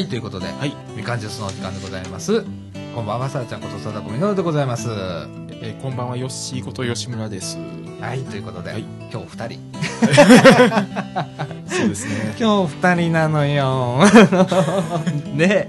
はい、ということで、はい。みかんジュースのお時間でございます。こんばんは、さあちゃんこと貞子みのるでございます。はえーこんばんは、ヨッシーこと吉村です。い、ということで、はい今日二人。そうですね。今日二人なのよ。ね。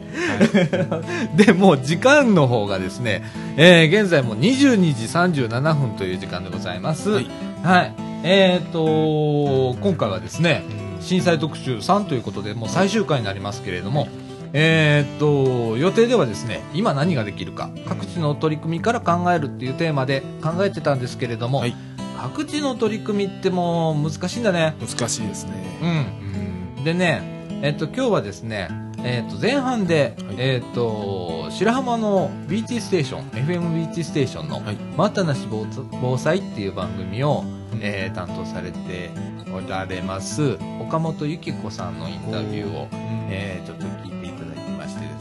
で、もう時間の方がですね、えー現在もう22時37分という時間でございます。ははいい。えっ、と、今回はですね、震災特集3ということで、もう最終回になりますけれども、えーっと、予定ではですね、今何ができるか、各地の取り組みから考えるっていうテーマで考えてたんですけれども、はい各地の取り組みってもう難しいんだね。難しいですね。うん。うん。でね、えっと、今日はですね、えっと、前半で、はいえっと、白浜の BT ステーション、FMBT ステーションの、はい。待ったなし防防災っていう番組を、うんえー担当されておられます岡本由紀子さんのインタビューを、うんえーちょっと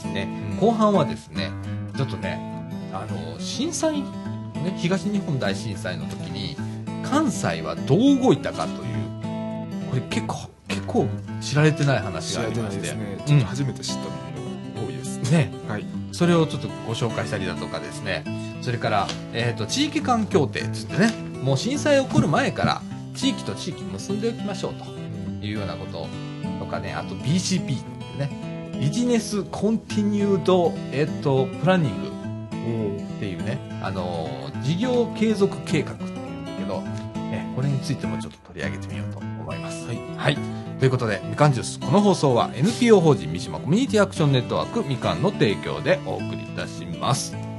ですねうん後半はですねちょっとねあの震災、ね、東日本大震災の時に関西はどう動いたかというこれ結構結構知られてない話がありましてないですね。うんちょっと初めて知ったものが多いです。ねはい。それをちょっとご紹介したりだとかですね、それから、えっ、と、地域間協定つってね、もう震災起こる前から、地域と地域結んでおきましょうというようなこととかね、あと BCP ってね、ビジネスコンティニュード、えっ、と、プランニングっていうね、あのー事業継続計画っていうんだけど、えこれについてもちょっと取り上げてみようと思います。はい。はい。ということで、みかんジュース。この放送は NPO 法人三島コミュニティアクションネットワークみかんの提供でお送りいたします。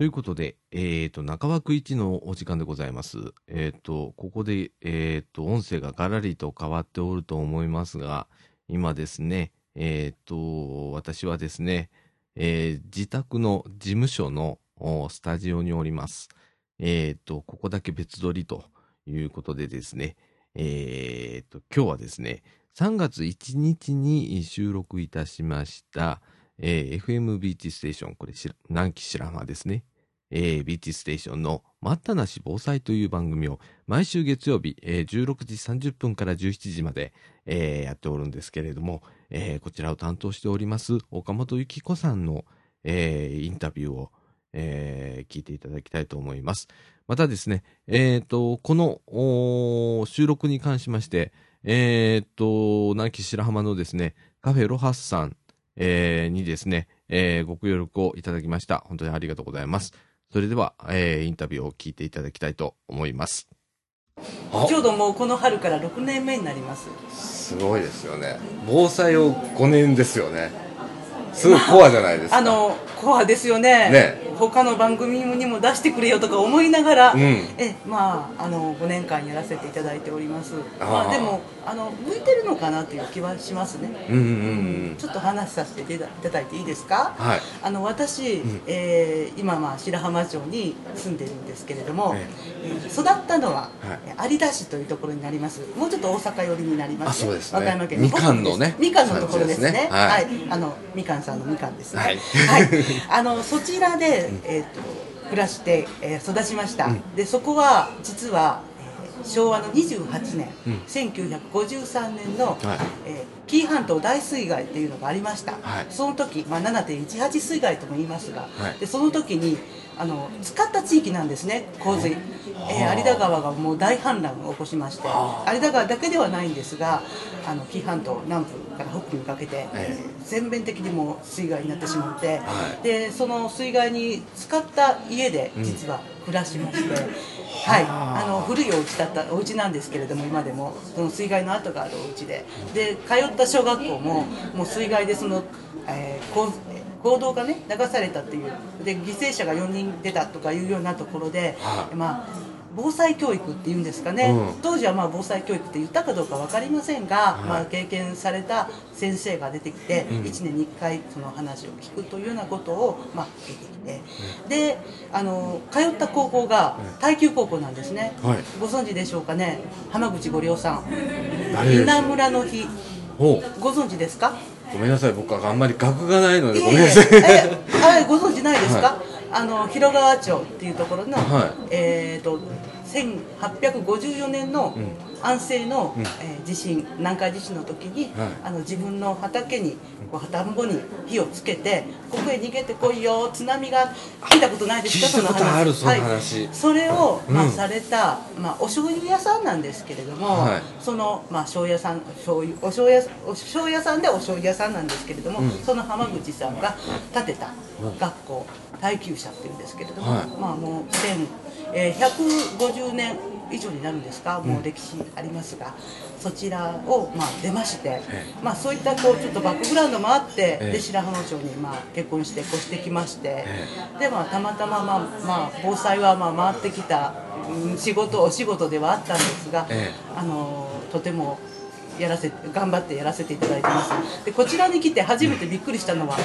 ということで、えっ、と、中枠1のお時間でございます。えっ、と、ここで、えっ、と、音声がガラリと変わっておると思いますが、今ですね、えっ、と、私はですね、えー自宅の事務所のスタジオにおります。えっ、と、ここだけ別撮りということでですね、えっ、と、今日はですね、3月1日に収録いたしました、えー FMBT ステーション、これ、南紀白浜ですね。えー、BT ステーションの待ったなし防災という番組を毎週月曜日、えー16時30分から17時まで、えーやっておるんですけれども、えーこちらを担当しております岡本由紀子さんの、えーインタビューを、えー聞いていただきたいと思います。またですね、えっ、と、この収録に関しまして、えっ、と、南紀白浜のですね、カフェロハスさん、えーにですね、えーご協力をいただきました。本当にありがとうございます。それでは、えーインタビューを聞いていただきたいと思います。ちょうどもうこの春から6年目になります。すごいですよね。防災を5年ですよねすごいコアじゃないですか。あのコアですよね。ね。他の番組にも出してくれよとか思いながら、うん。えまああの5年間やらせていただいております。まあでもあの向いてるのかなという気はしますね。うんうんうんちょっと話させていただいていいですか？はい。あの私、ん。えー今まあ白浜町に住んでるんですけれども、ええ。ー育ったのは、はい。有田市というところになります。もうちょっと大阪寄りになりますあそうですね。和歌山県みかんのね。みかんのところですね。産地ですね。はい。あのみかんさんのみかんですね。はい。あのそちらで、えー、と暮らして、えー育ちました、でそこは実は、えー昭和の28年、うん。1953年の、はい。えー紀伊半島大水害っていうのがありました、はい。その時、まあ、7.18水害とも言いますが、はい。でその時にあの使った地域なんですね洪水、えー有田川がもう大氾濫を起こしまして有田川だけではないんですがあの紀伊半島南部から北部にかけて、え全面的にもう水害になってしまって、はい。でその水害に使った家で実は暮らしまして、はい、あの古いお家だったお家なんですけれども今でもその水害の跡があるお家で。で通った小学校ももう水害でその、えーこう行動がね流されたっていう。で犠牲者が4人出たとかいうようなところで、はい。まあ防災教育っていうんですかね、うん。当時はまあ防災教育って言ったかどうか分かりませんが、はい。まあ、経験された先生が出てきて、うん。1年に1回その話を聞くというようなことを、まあ、出てきて、であの通った高校が耐久高校なんですね、はい。ご存知でしょうかね。浜口五良さん。稲村の日。ご存知ですか？ごめんなさい。僕はあんまり学がないのでいえいえ。ごめんなさいえはい、ご存知ないですか、はあの広川町っていうところの、はい。えっ、と1854年のうん。安政の、うん。えー地震南海地震の時に、はい。あの自分の畑にこう田んぼに火をつけてここへ逃げてこいよ津波が聞いたことないですか？聞いたことあるその話。はい、それを、まあうんされた、まあ、お醤油屋さんなんですけれども、はい。その、まあ、醤油屋さん醤油お醤油屋お醤油屋さんでお醤油屋さんなんですけれども、うん。その浜口さんが建てた学校耐久舎っていうんですけれども、はい。まあもう1000、えー150年以上になるんですか、もう歴史ありますがそちらを、まあ、出まして、えまあ、そういったこうちょっとバックグラウンドもあって、ええ。で白浜町に、まあ、結婚して越してきまして、えでまあ、たまたま、まあまあ、防災はまあ回ってきた、うん仕事お仕事ではあったんですが、えあのとてもやらせ頑張ってやらせていただいてます。でこちらに来て初めてびっくりしたのは、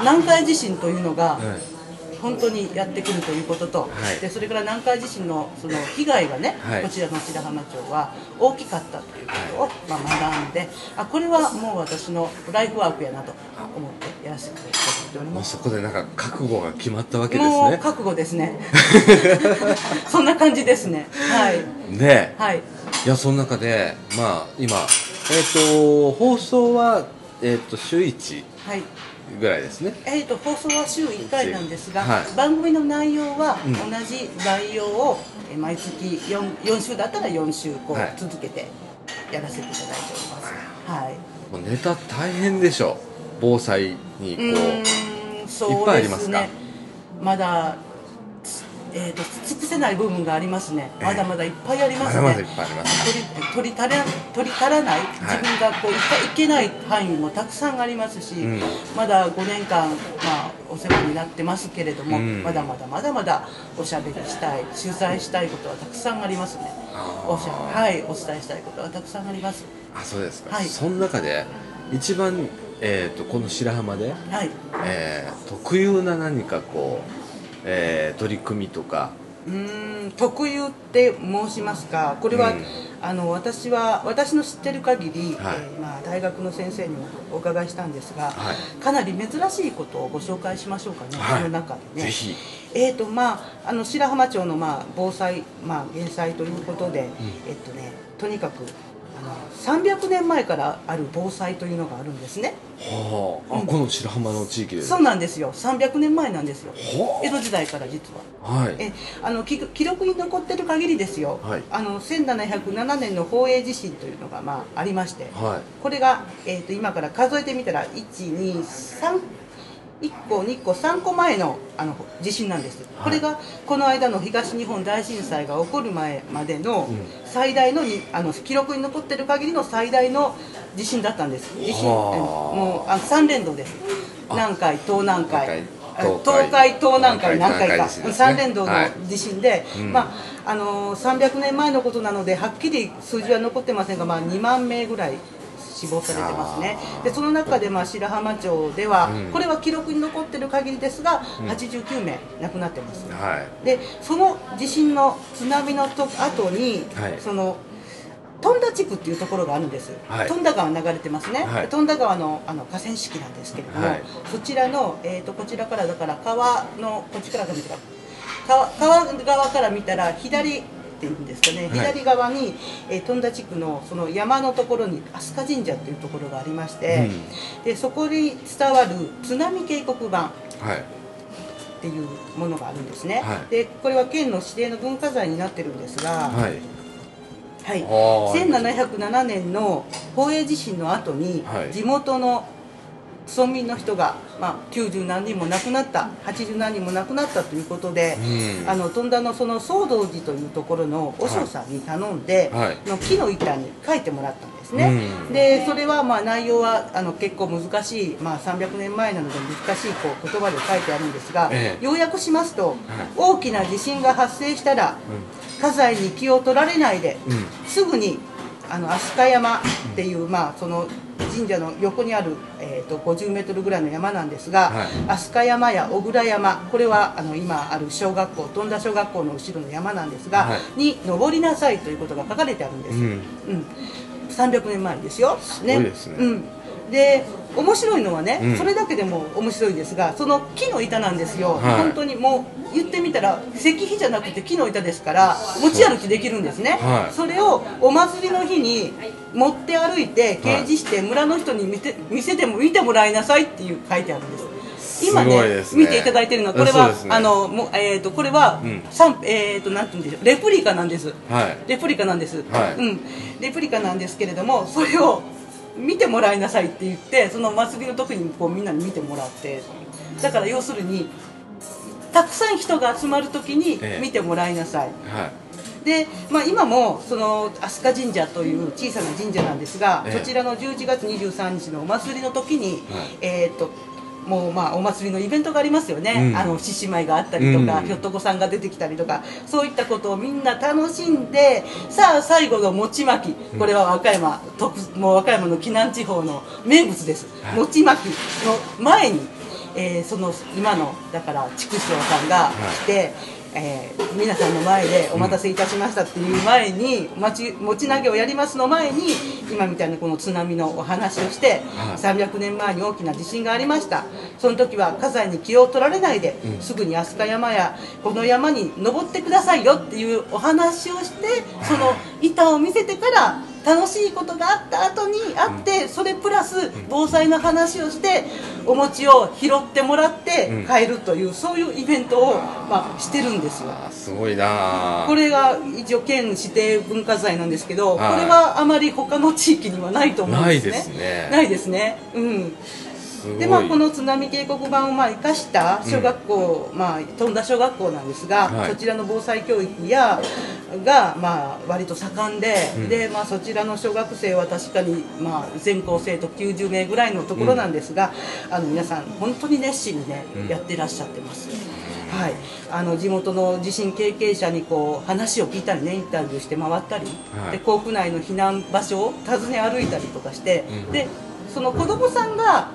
南海地震というのが、はい本当にやってくるということと、はい。でそれから南海地震のその被害がね、はい。こちらの白浜町は大きかったということを、まあ、学んであこれはもう私のライフワークやなと思ってやらせていただいておりもうますそこでなんか覚悟が決まったわけですね。もう覚悟ですね。そんな感じですね。はい。ね。はい。いやその中でまあ今えっ、と放送はえっ、と週1はいぐらいですね。えー、と放送は週1回なんですが、はい。番組の内容はうん。同じ内容を、えー毎月 4, 4週だったら4週こう、はい。続けてやらせていただいております。はい。もうネタ大変でしょ。防災にこう。うそういっぱいありますか？ですねまだ、つえー、と尽くせない部分がありますね、ええ。まだまだいっぱいありまね。ますだまだいっぱいあります。取り取り足ら取り足らない。自分がこういいけない範囲もたくさんありますし、うん。まだ5年間、まあ、お世話になってますけれども、うん。まだまだまだまだおしゃべりしたい取材したいことはたくさんありますね。おしゃはいお伝えしたいことはたくさんあります。あそうですか、はい。その中で一番、えー、とこの白浜で、はい。えー特有な何かこう、えー取り組みとか。うーん特有って申しますか？これは、うん。あの私は私の知ってる限り、はい。えーまあ、大学の先生にもお伺いしたんですが、はい。かなり珍しいことをご紹介しましょうかね、はい。この中でね。えーとまあ、あの白浜町の、まあ、防災、まあ、減災ということで、えっとね、とにかく300年前からある防災というのがあるんですね。はあ、あこの白浜の地域で。そうなんですよ。300年前なんですよ。は江戸時代から実は。あはい。えあの記記録に残ってる限りですよ、はい。あの1707年の宝永地震というのが、まあ、ありまして、はい。これが、えー、と今から数えてみたら123 1個2個3個前のあの地震なんです、これがこの間の東日本大震災が起こる前までの最大のにあの記録に残ってる限りの最大の地震だったんです。地震もうあ3連動です。南海東南海。あ東海東南海南海か地震ですね。3連動のはい地震で、うん。まああのー300年前のことなのではっきり数字は残ってませんが、まあ、2万名ぐらい死亡されてますね。でその中で、まあ、白浜町では、うん。これは記録に残ってる限りですが、89名亡くなってます。はい。でその地震の津波のと後に、はい。その富田地区っていうところがあるんです、はい。富田川流れてますね、はい。富田川のあの河川敷なんですけれども、はい。そちらの、えー、とこちらからだから川のこっちから見たら川川側から見たら左っていうんですかね、はい。左側に、えー、富田地区のその山のところに飛鳥神社っていうところがありまして、でそこに伝わる津波警告板はい。っていうものがあるんですね、はい。でこれは県の指定の文化財になってるんですが、はい。はい、はあ1707年の宝永地震の後に、はい。地元の村民の人が、まあ、90何人も亡くなった80何人も亡くなったということで、うん。あの富田のその総道寺というところの和尚さんに頼んで、はい。の木の板に書いてもらったんですね、うん。でそれはまあ内容はあの結構難しい、まあ、300年前なので難しいこう言葉で書いてあるんですが、ええ。要約しますと、大きな地震が発生したら、家財に気を取られないで、うん。すぐにあの飛鳥山っていう、まあ、その神社の横にある、えー、と50メートルぐらいの山なんですが、はい。飛鳥山や小倉山これはあの今ある小学校富田小学校の後ろの山なんですが、はい。に登りなさいということが書かれてあるんです、うん。うん、300年前ですよ。すごいですね。うん、で面白いのはね、うん。それだけでも面白いですがその木の板なんですよ、はい。本当にもう言ってみたら石碑じゃなくて木の板ですから持ち歩きできるんですね、はい。それをお祭りの日に持って歩いて掲示して村の人に見て見せても見てもらいなさいっていう書いてあるんです。今すねね。見ていただいてるのはこれは、ね。あのもうえっ、とこれは、うん。えっ、となんて言うんでしょう。レプリカなんです。はい。レプリカなんです、はい。うん、レプリカなんですけれどもそれを見てもらいなさいって言ってその祭りの時にこうみんなに見てもらってだから要するにたくさん人が集まる時にええ。見てもらいなさい、はい。で、まあ、今もその飛鳥神社という小さな神社なんですが、ええ。そちらの11月23日のお祭りの時に、はい。えー、ともうまあお祭りのイベントがありますよね、うん。あの獅子舞があったりとか、うん。ひょっとこさんが出てきたりとかそういったことをみんな楽しんでさあ最後の餅巻き。これは和歌山特もう和歌山の紀南地方の名物です、はい。餅巻きの前に、えーその今のだから筑紫さんが来て、えー皆さんの前でお待たせいたしましたっていう前に餅餅投げをやりますの前に今みたいなこの津波のお話をして、はい。300年前に大きな地震がありました。その時は火災に気を取られないで、うん。すぐに飛鳥山やこの山に登ってくださいよっていうお話をしてその板を見せてから楽しいことがあった後にあって、それプラス防災の話をしてお餅を拾ってもらってうん帰るという、そういうイベントを、まあ、してるんですよ。すごいなあこれが一応県指定文化財なんですけど、はいこれはあまり他の地域にはないと思うんですね。ないですねないですね。うん。でまあ、この津波警告板をまあ生かした小学校、まあ、富田小学校なんですが、はい。そちらの防災教育やが、まあ、割と盛んで,、うん。でまあ、そちらの小学生は確かに、まあ、全校生徒90名ぐらいのところなんですが、あの皆さん本当に熱心にね、うん。やってらっしゃってます。はい、あの地元の地震経験者にこう話を聞いたりねインタビューして回ったり、はい。で校区内の避難場所を訪ね歩いたりとかして、うんでその子どもさんが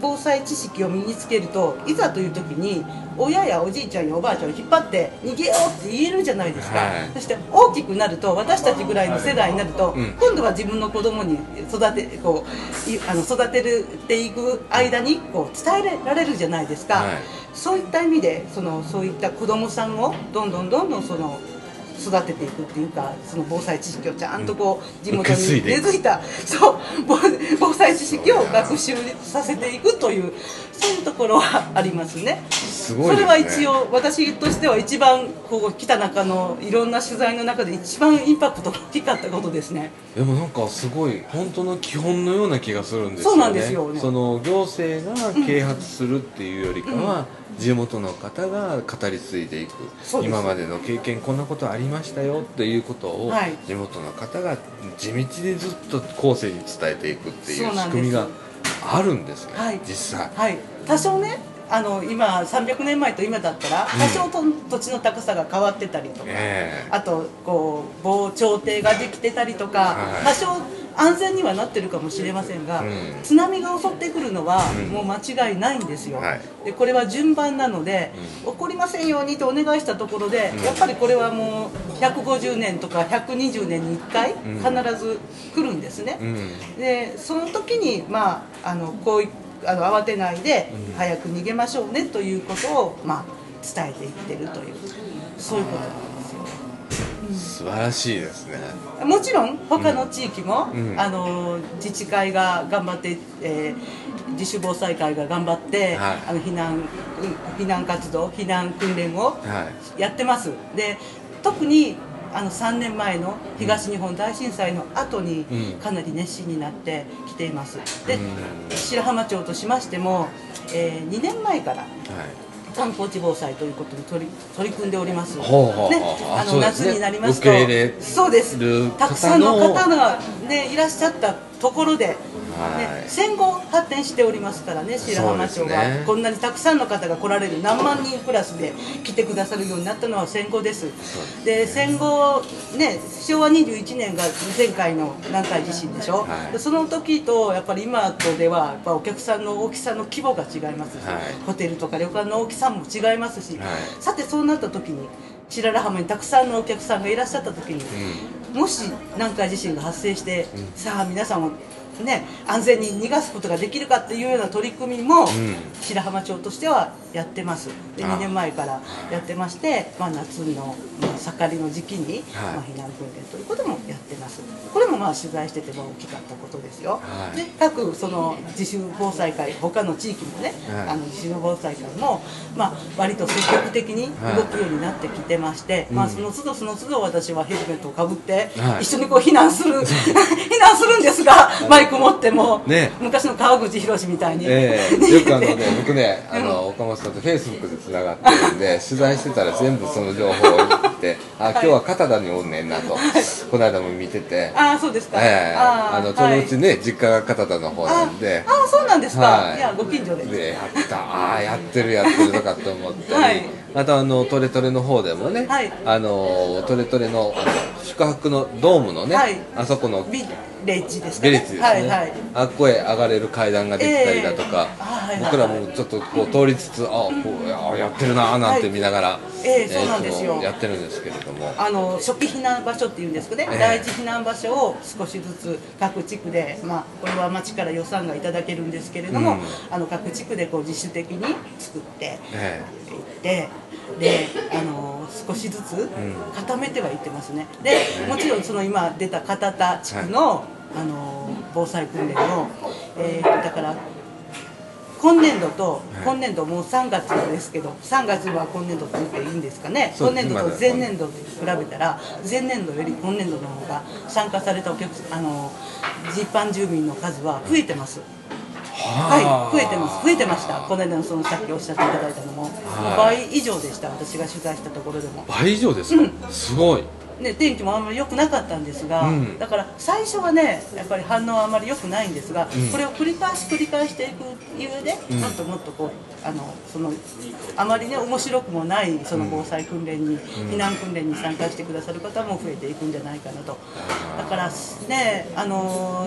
防災知識を身につけるといざという時に親やおじいちゃんやおばあちゃんを引っ張って逃げようって言えるじゃないですか、はい。そして大きくなると私たちぐらいの世代になると、うん。今度は自分の子供に育てこういあの育てていく間にこう伝えられるじゃないですか、はい。そういった意味でそのそういった子どもさんをどんどんどんどんその育てていくっていうかその防災知識をちゃんとこう地元に根付いたそう防防災知識を学習させていくというそういうところはありますね。すごいね。それは一応私としては一番こう来た中のいろんな取材の中で一番インパクトが大きかったことですね。でもなんかすごい本当の基本のような気がするんですよね。そうなんですよね。その行政が啓発するっていうよりかは、地元の方が語り継いでいく。今までの経験こんなことありましたよっていうことを、はい。地元の方が地道でずっと後世に伝えていくっていそう仕組みがあるんですね、はい。実際。はい、多少ねあの今300年前と今だったら多少と、土地の高さが変わってたりとか、ええ。あとこう防潮堤ができてたりとか、はい。多少安全にはなってるかもしれませんが、うん。津波が襲ってくるのはうん。もう間違いないんですよ、はい。でこれは順番なので、起こりませんようにとお願いしたところで、うん。やっぱりこれはもう150年とか120年に1回うん。必ず来るんですね、うん。でその時にまああのこういあの慌てないでうん。早く逃げましょうねということをまあ伝えていってるというそういうこと。ですよ。素晴らしいですね。もちろん他の地域も、うん。あの自治会が頑張って、えー自主防災会が頑張って、はい。あの避難うん避難活動避難訓練をはい。やってます。で特にあの3年前の東日本大震災の後にうん。かなり熱心になってきています。でうん。白浜町としましても、え2年前からはい観光地防災ということに取り取り組んでおります。ほうほうね、あのね夏になりますと、そうでする。たくさんの方の方がねいらっしゃったところで、で戦後発展しておりますからね白浜町が、ね。こんなにたくさんの方が来られる何万人クラスで来てくださるようになったのは戦後です。で戦後ね昭和21年が前回の南海地震でしょ、はい。でその時とやっぱり今とではやっぱお客さんの大きさの規模が違いますし、はい。ホテルとか旅館の大きさも違いますし、はい。さてそうなった時に白良浜にたくさんのお客さんがいらっしゃった時に、もし南海地震が発生して、さあ皆さんをね安全に逃がすことができるかっていうような取り組みも、ん。白浜町としてはやってます。であ。2年前からやってまして、まあ、夏の、まあ、盛りの時期に、はい。まあ、避難訓練ということもやってます。これもまあ取材してても大きかったことですよ、はい。で各その自主防災会他の地域もね、はい。あの自主防災会も、まあ、割と積極的に動くようになってきてまして、まあ、その都度その都度私はヘルメットをかぶって、はい。一緒にこう避難する 避難するんですがマイク持っても、ね。昔の川口博みたいに、ええ。よくあのね、僕ね、あの、岡本さんとフェイスブックで繋がってるんで、取材してたら全部その情報を言って、あ、今日は片田におんねんなと、この間も見てて、ああそうですか、ええあの、ーそのうちはいね、実家が片田の方なんで、ああそうなんですか、はい。い、やご近所で。で、やった、ああ、やってるやってるのかと思ったり、はいあとあの、トレトレの方でもね、はい。あの、トレトレの、あの宿泊のドームのね、はい。あそこのビレッジですかね。ベレッジですね、はいはい。あっこへ上がれる階段ができたりだとか、ええあはいはい。僕らもちょっとこう通りつつ、あこうあやってるなーなんて見ながら、ええそうなんですよ。やってるんですけれども、あの初期避難場所っていうんですかね、ええ。第一避難場所を少しずつ各地区で、まあ、これは町から予算がいただけるんですけれども、うん。あの各地区でこう自主的に作ってえいってであの少しずつ固めてはいってますね。でもちろんその今出た片田地区の,、あの防災訓練を、えーだから今年度と今年度もう3月ですけど3月は今年度って言っていいんですかね。今年度と前年度と比べたら前年度より今年度の方が参加されたお客あの一般住民の数は増えてます。はい、増えてます、増えてました、この間のそのさっきおっしゃっていただいたのも、はい。倍以上でした、私が取材したところでも。倍以上ですか、すごい、ね、天気もあんまり良くなかったんですが、うん。だから最初はねやっぱり反応はあまり良くないんですが、うん。これを繰り返し繰り返していく上で、うん。もっともっとこうあのそのあまりね面白くもないその防災訓練に、避難訓練に参加してくださる方も増えていくんじゃないかなと。だからねあの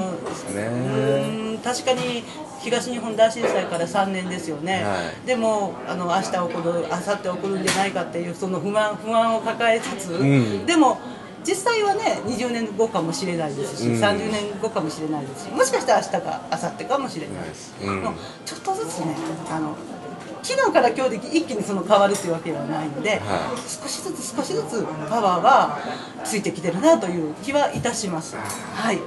ーね。確かに東日本大震災から3年ですよね、はい。でもあの明日起こる明後日起こるんじゃないかっていうその不安不安を抱えつつ、ん。でも実際はね20年後かもしれないですし、うん。30年後かもしれないですしもしかしたら明日か明後日かもしれないです、うん。ちょっとずつねあの昨日から今日で一気にその変わるというわけではないので、はい。少しずつ少しずつパワーはついてきてるなという気はいたします。はい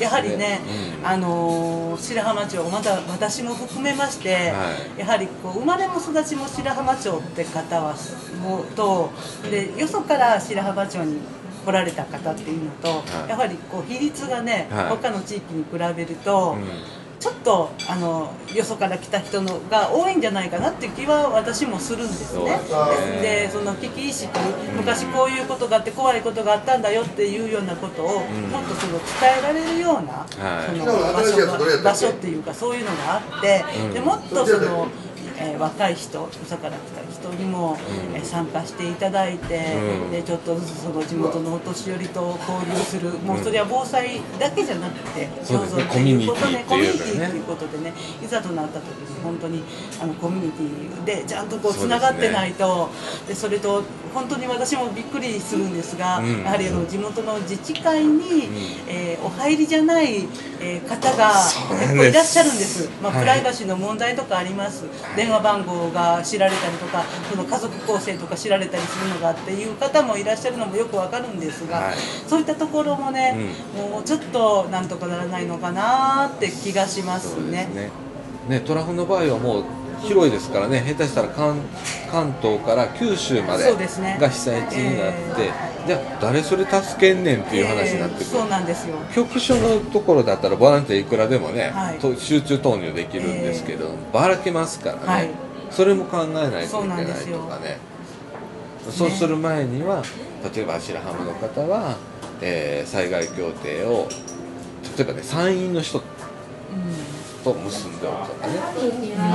やはりね、あのー白浜町、また私も含めまして、はやはりこう生まれも育ちも白浜町って方はもうとでよそから白浜町に来られた方っていうのと、はい。やはりこう比率がね、はい。他の地域に比べると、うんちょっとあのよそから来た人のが多いんじゃないかなっていう気は私もするんですね。ですね。でその危機意識昔こういうことがあって怖いことがあったんだよっていうようなことを、もっとその伝えられるような、はい。その場所が場所っていうかそういうのがあって、でもっとその、えー若い人よそから来た人にも、えー参加していただいて、うん。でちょっとずつその地元のお年寄りと交流する、もうそれは防災だけじゃなくてそうね。っていうことねコミュニティっていうことでねいざとなった時に本当にあのコミュニティでちゃんとこうつながってないとで、それと本当に私もびっくりするんですが、うん。やはりあの地元の自治会に、えーお入りじゃない、えー方が結構いらっしゃるんです、まあはい。プライバシーの問題とかあります、電話番号が知られたりとかその家族構成とか知られたりするのがっていう方もいらっしゃるのもよくわかるんですが、はい。そういったところもね、もうちょっとなんとかならないのかなって気がしますね。ね。ねトラフの場合はもう広いですからね。下手したら関関東から九州までが被災地になって、えじゃあ誰それ助けんねんっていう話になってくる、えーそうなんですよ。局所のところだったらボランティアいくらでもね、はい。と集中投入できるんですけど、ばらけますからね、はい。それも考えないといけないとかね。そうする前には例えば白浜の方は、えー災害協定を例えばね参院の人と結んでおくとかね、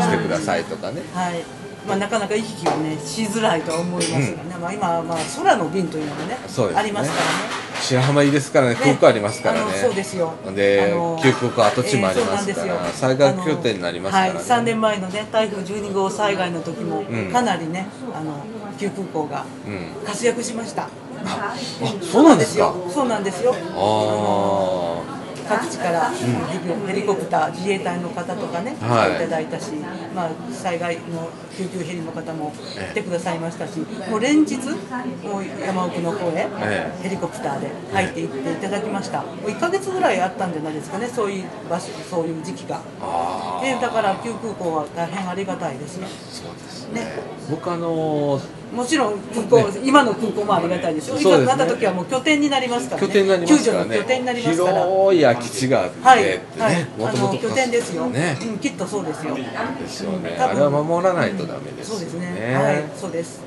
してくださいとかね。はい。まあ、なかなか行き来はねしづらいとは思いますがね、まあ、今はまあ空の便というのがねね。ありますからね。白浜いいですからね、空港ありますからね。あのそうですよ。で旧空港跡地もありますから、えーそうなんですよ。災害拠点になりますからね。はい、3年前のね台風12号災害の時もん。かなりね、あの旧空港がうん。活躍しました、あ、そうなんですか。そうなんですよ。あ各地からヘリコプター自衛隊の方とかね、はい来ていただいたし、まあ、災害の救急ヘリの方も来てくださいましたし、もう連日、もう山奥の方へえヘリコプターで入っていっていただきました、もう1ヶ月ぐらいあったんじゃないですかね、そういう場所、そういう時期が。あ。あでだから、旧空港は大変ありがたいですね。そうですね僕あのーもちろん空港、今の空港もありがたいですよ。いそうねざなった時はもう拠点になりますからね。拠点になりますからね。救助の拠点になりますから。広い空き地があってはい、ね、はい、あの拠点ですよ。ね。うん、きっとそうですよ。ですよね。あれは守らないとダメですそうですね。ねはい、そうです。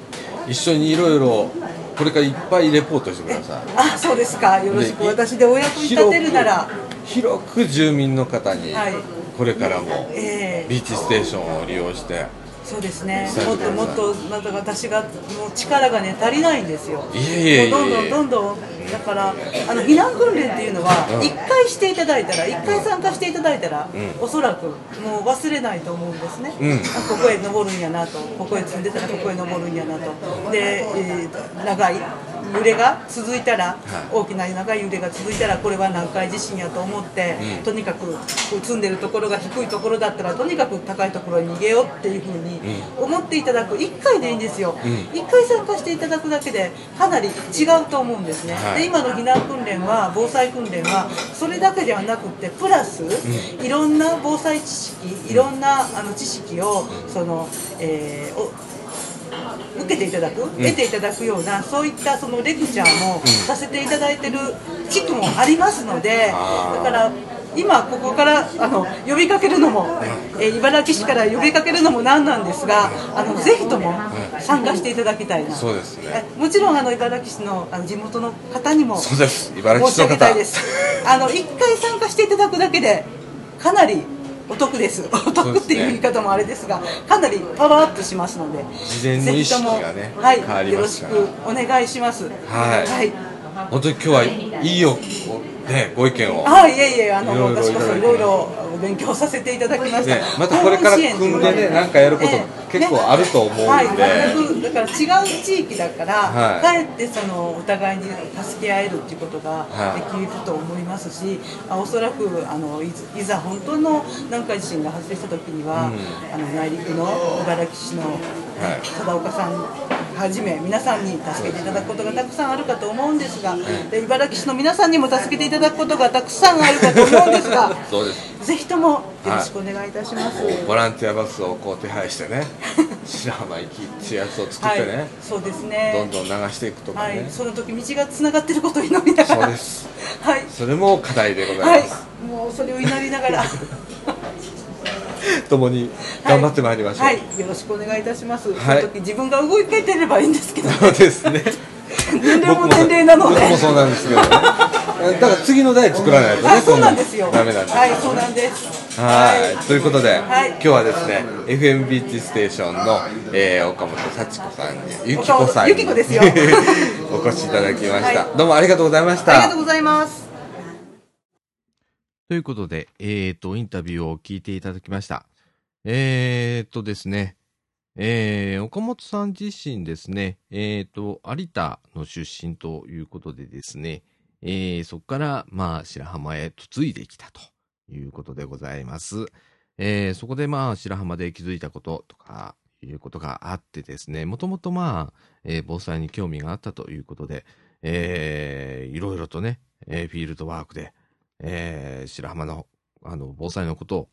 一緒にいろいろこれからいっぱいレポートしてください。あ、そうですか。よろしく。で私でお役に立てるなら。広く住民の方にはいこれからもええビーチステーションを利用してそうですね。もっともっと、なんか私がもう力がね足りないんですよ。いえいえどんどんどんどん。だからあの避難訓練っていうのはうん。一回していただいたら一回参加していただいたら、うん。おそらくもう忘れないと思うんですね、うん。あここへ登るんやなと。ここへ住んでたらここへ登るんやなと。で、えー長い揺れが続いたら、大きな長い揺れが続いたらこれは南海地震やと思って、うん。とにかくこう住んでるところが低いところだったらとにかく高いところに逃げようっていうふうに思っていただく。1回でいいんですよ、うん。1回参加していただくだけでかなり違うと思うんですね、はい。で今の避難訓練は防災訓練はそれだけではなくてプラス、いろんな防災知識いろんなあの知識をその、えーお受けていただく、得ていただくようなそういったそのレクチャーもさせていただいてる地区もありますので、だから今ここからあの呼びかけるのも、えー茨城市から呼びかけるのもなんなんですがあのぜひとも参加していただきたいな、そうですね。えもちろんあの茨城市のあの地元の方にもそうです。茨城申し上市の方。げたいです。あの一回参加していただくだけでかなりお得です。お得っていう言い方もあれですがかなりパワーアップしますので事前の意識がねぜひともはいよろしくお願いします。はい。はい。本当に今日はいいよねご意見を。あいえいえあのいろいろ私こそいろいろ。勉強させていただきました、ねまたこれから組んでねなんかやること結構あると思うんで。はい、だから違う地域だから、はい。かえってそのお互いに助け合えるっていうことがはい。できると思いますし、あおそらくあのいざ本当の南海地震が発生した時には、あの内陸の茨城市のはい。貞岡さんはじめ皆さんに助けていただくことがたくさんあるかと思うんですが、で茨城市の皆さんにも助けていただくことがたくさんあるかと思うんですがそうですぜひともよろしくお願いいたします。ボランティアバスをこう手配してね白浜行きってやつを作っはいてね、、そうですね。どんどん流していくとかね、はい、その時道がつながってることを祈りながら。そうです。はい。それも課題でござはいいます、い、もうそれを祈りながら。共に頑張ってまいりましょう、はい、はいよろしくお願いいたします。はいその時自分が動けてればいいんですけど。そうですね 年齢も年齢なので。僕もそうなんですけどねだから次の代作らないとねはい、そうなんですよ。ダメなんですはい、そうなんです。はい、ということで、はい今日はですね、FM ビーチステーションの、えー岡本幸子さんに、ゆきこさんに、ゆきこですよ お越しいただきました、はいどうもありがとうございましたありがとう。ございます。ということで、えっ、と、インタビューを聞いていただきました。えっ、とですね、えー、岡本さん自身ですね、えっ、と、有田の出身ということでですね、えー、そこから、まあ、白浜へ嫁いできたということでございます。えー、そこでまあ、白浜で気づいたこととか、いうことがあってですね、もともとまあ、えー防災に興味があったということで、えー、いろいろとね、えーフィールドワークで、えー白浜の、あの、防災のことを、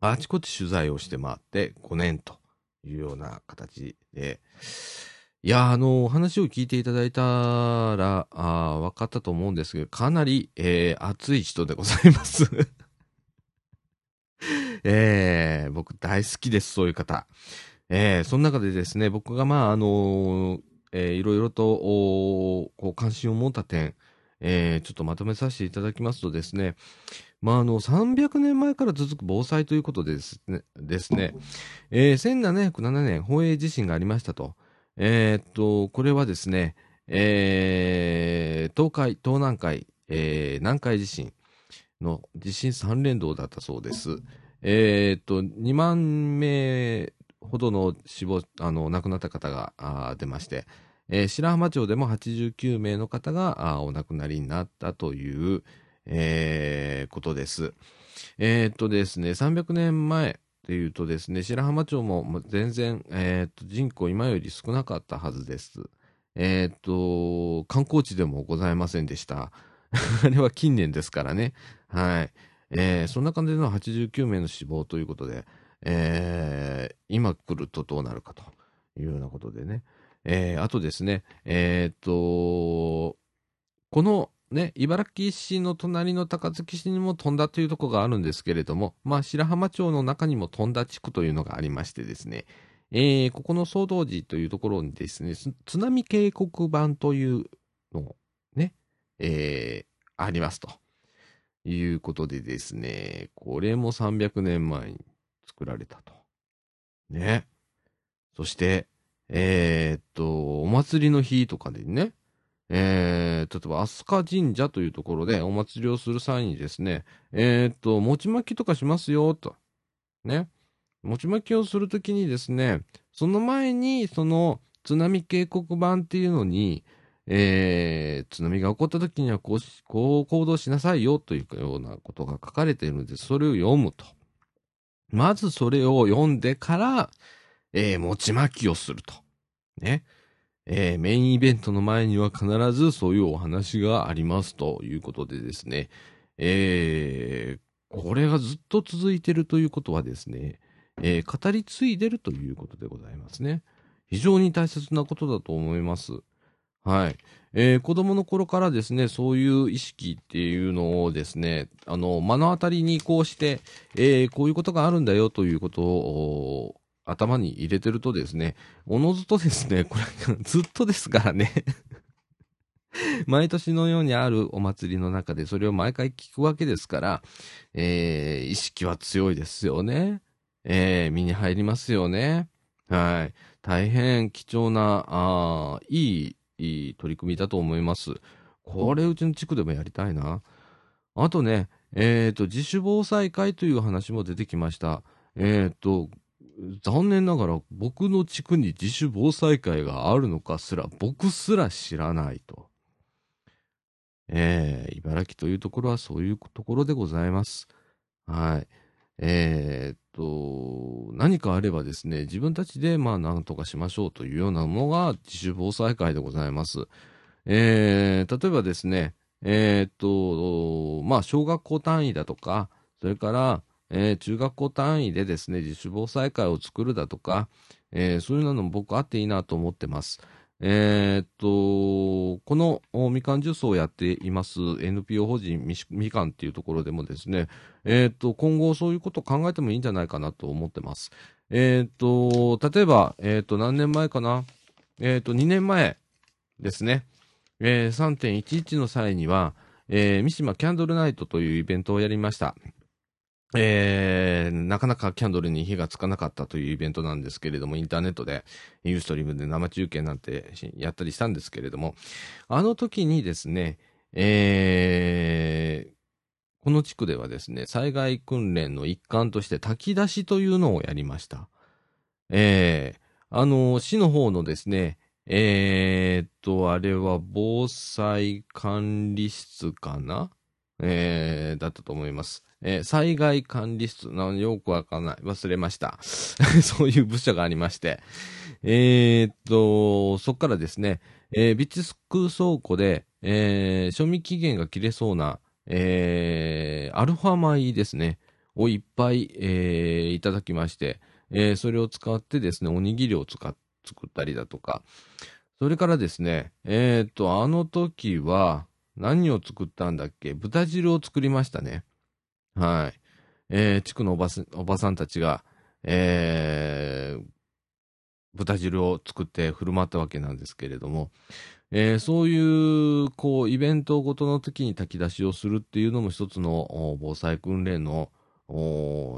あちこち取材をして回って5年というような形で、いや、あの、話を聞いていただいたら、あ分かったと思うんですけど、かなり、えー熱い人でございます。えー僕大好きです、そういう方。えーその中でですね、僕がまあ、あのえーいろいろと、おこう、関心を持った点、えーちょっとまとめさせていただきますとですね、まあ、あの、300年前から続く防災ということでですね、すね、えー1707年、宝永地震がありましたと。えーっと、これはですね、えー東海、東南海、えー南海地震の地震3連動だったそうです。えーっと、2万名ほどの死亡、あの、亡くなった方が出まして、えー白浜町でも89名の方がお亡くなりになったという、えーことです。えーっとですね、300年前っていうとですね、白浜町も全然、えー、人口今より少なかったはずです。えーっと、観光地でもございませんでした。あれは近年ですからね。はい。えーそんな感じでの89名の死亡ということで、えー今来るとどうなるかというようなことでね。えーあとですね、えーっと、このね、茨城市の隣の高槻市にも飛んだというところがあるんですけれども、まあ、白浜町の中にも飛んだ地区というのがありましてですね、えーここの総道寺というところにですね、津波警告板というのをね、えーありますということでですね、これも300年前に作られたと。ね。そして、えーっと、お祭りの日とかでね、えー、例えば、飛鳥神社というところでお祭りをする際にですね、えーっと、餅巻きとかしますよ、と。ね。餅巻きをするときにですね、その前に、その、津波警告板っていうのに、えー、津波が起こった時にはこう、こう行動しなさいよというようなことが書かれているので、それを読むと。まずそれを読んでから、えー、餅巻きをすると。ね。えーメインイベントの前には必ずそういうお話がありますということでですね、えーこれがずっと続いてるということはですね、えー語り継いでるということでございますね。非常に大切なことだと思います。はい。えー子供の頃からですね、そういう意識っていうのをですね、あの、目の当たりにこうして、えーこういうことがあるんだよということを頭に入れてるとですね、おのずとですね、これずっとですからね。毎年のようにあるお祭りの中でそれを毎回聞くわけですから、えー意識は強いですよね。えー身に入りますよね。はい。大変貴重な、あいい、いい取り組みだと思います。これうちの地区でもやりたいな。あとね、えっ、と、自主防災会という話も出てきました。えっ、と、残念ながら僕の地区に自主防災会があるのかすら、僕すら知らないと。えー、茨城というところはそういうところでございます。はい。えーっと、何かあればですね、自分たちでまあ何とかしましょうというようなものが自主防災会でございます。えー、例えばですね、えーっと、まあ小学校単位だとか、それから、えー中学校単位でですね、自主防災会を作るだとか、えーそういうのも僕あっていいなと思ってます。えーっと、このみかんジュースをやっています NPO 法人みかんっていうところでもですね、えーっと、今後そういうことを考えてもいいんじゃないかなと思ってます。えーっと、例えば、えっと、何年前かな？えっと、2年前ですね、えー3.11の際には、えー三島キャンドルナイトというイベントをやりました。えーなかなかキャンドルに火がつかなかったというイベントなんですけれども、インターネットで、ユーストリームで生中継なんてやったりしたんですけれども、あの時にですね、えーこの地区ではですね、災害訓練の一環として炊き出しというのをやりました。えーあの、市の方のですね、えーっと、あれは防災管理室かな？えーだったと思います。えー災害管理室なよくわかんない。忘れました。そういう部署がありまして。えーっと、そこからですね、えー備蓄倉庫で、えー賞味期限が切れそうな、えーアルファ米ですね、をいっぱい、えーいただきまして、えーそれを使ってですね、おにぎりを使っ作ったりだとか、それからですね、えーっと、あの時は、何を作ったんだっけ？豚汁を作りましたね。はい。えー、地区のおばおばさんたちが、えー、豚汁を作って振る舞ったわけなんですけれども、えーそういう、こう、イベントごとの時に炊き出しをするっていうのも一つの防災訓練の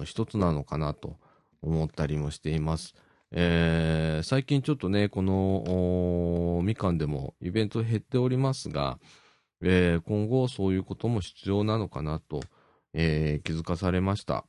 一つなのかなと思ったりもしています。えー最近ちょっとね、この、みかんでもイベント減っておりますが、えー今後そういうことも必要なのかなと、えー気づかされました。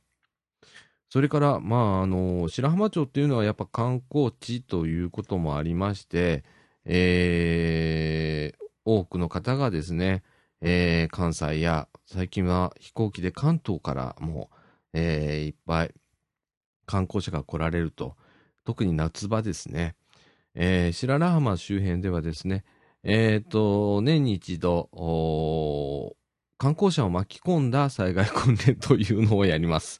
それから、まあ、あの、白浜町っていうのはやっぱ観光地ということもありまして、えー多くの方がですね、えー関西や、最近は飛行機で関東からも、えーいっぱい観光者が来られると、特に夏場ですね、えー白良浜周辺ではですね、えっ、と、年に一度、観光者を巻き込んだ災害訓練というのをやります。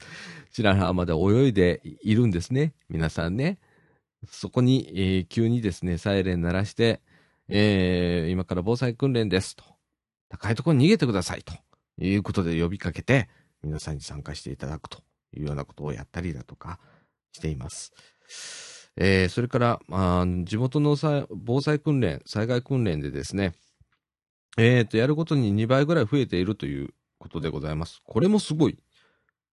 白良浜で泳いでいるんですね、皆さんね。そこに、えー急にですね、サイレン鳴らして、えー今から防災訓練ですと。高いところに逃げてくださいということで呼びかけて、皆さんに参加していただくというようなことをやったりだとかしています。えーそれから、あ、地元の防災訓練、災害訓練でですね、えーと、やることに2倍ぐらい増えているということでございます。これもすごい。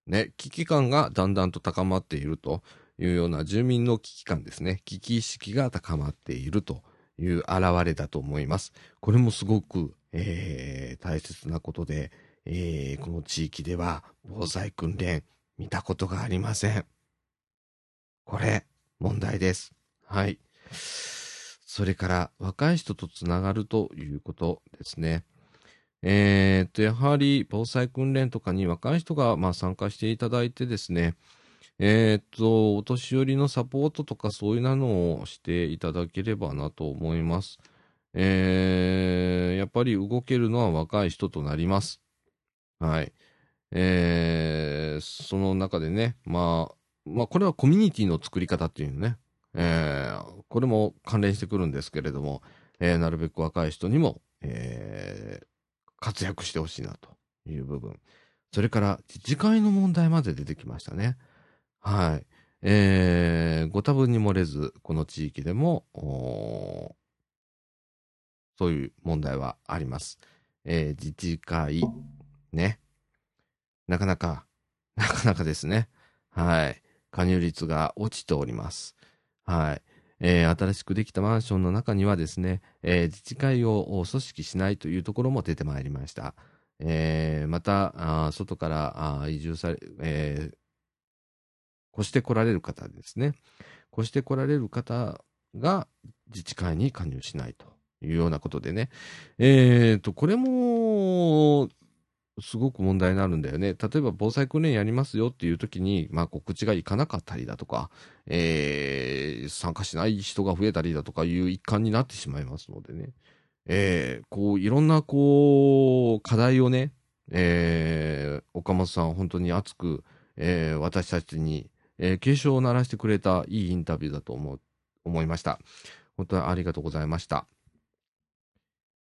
ね、危機感がだんだんと高まっているというような住民の危機感ですね。危機意識が高まっているという現れだと思います。これもすごく、えー大切なことで、えーこの地域では防災訓練見たことがありません。これ、問題です。はい。それから、若い人とつながるということですね。えーっと、やはり、防災訓練とかに若い人が、まあ、参加していただいてですね、えーっと、お年寄りのサポートとかそういうのをしていただければなと思います。えーやっぱり動けるのは若い人となります。はい。えーその中でね、まあ、まあ、これはコミュニティの作り方っていうね、えーこれも関連してくるんですけれども、えーなるべく若い人にも、えー活躍してほしいなという部分。それから、自治会の問題まで出てきましたね。はい。えーご多分に漏れず、この地域でも、そういう問題はあります。えー自治会、ね。なかなか、なかなかですね。はい。加入率が落ちております。はい。えー新しくできたマンションの中にはですね、えー自治会を組織しないというところも出てまいりました。えーまた、あ外からあ移住され、え越して来られる方ですね。越して来られる方が自治会に加入しないというようなことでね。えーと、これも、すごく問題になるんだよね。例えば防災訓練やりますよっていう時に、まあ告知がいかなかったりだとか、えー参加しない人が増えたりだとかいう一環になってしまいますのでね。えーこう、いろんなこう、課題をね、えー岡本さん本当に熱く、えー私たちに、えー警鐘を鳴らしてくれたいいインタビューだと思う、思いました。本当にありがとうございました。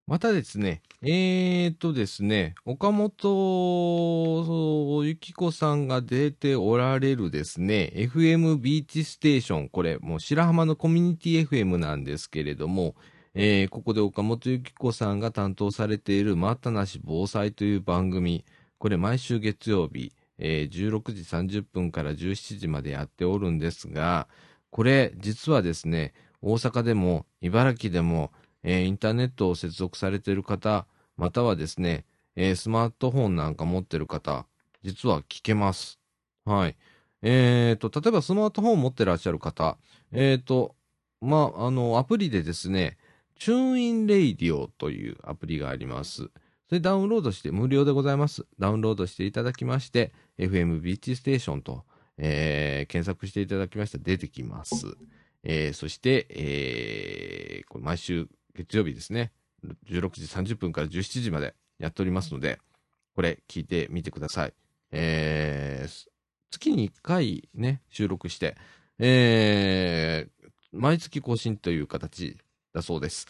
またですね、えーとですね、岡本由紀子さんが出ておられるですね、FM ビーチステーション、これもう白浜のコミュニティ FM なんですけれども、えーここで岡本由紀子さんが担当されている待ったなし防災という番組、これ毎週月曜日、えー16時30分から17時までやっておるんですが、これ実はですね、大阪でも茨城でも、えーインターネットを接続されている方、またはですね、えースマートフォンなんか持ってる方、実は聞けます。はい。えーと、例えばスマートフォン持ってらっしゃる方、えーと、まあ、あの、アプリでですね、 TuneIn Radio というアプリがあります。それダウンロードして、無料でございます。ダウンロードしていただきまして、FM ビーチステーションと、えー検索していただきました出てきます。えーそして、えーこれ毎週月曜日ですね、16時30分から17時までやっておりますので、これ聞いてみてください。えー月に1回ね、収録して、えー毎月更新という形だそうです。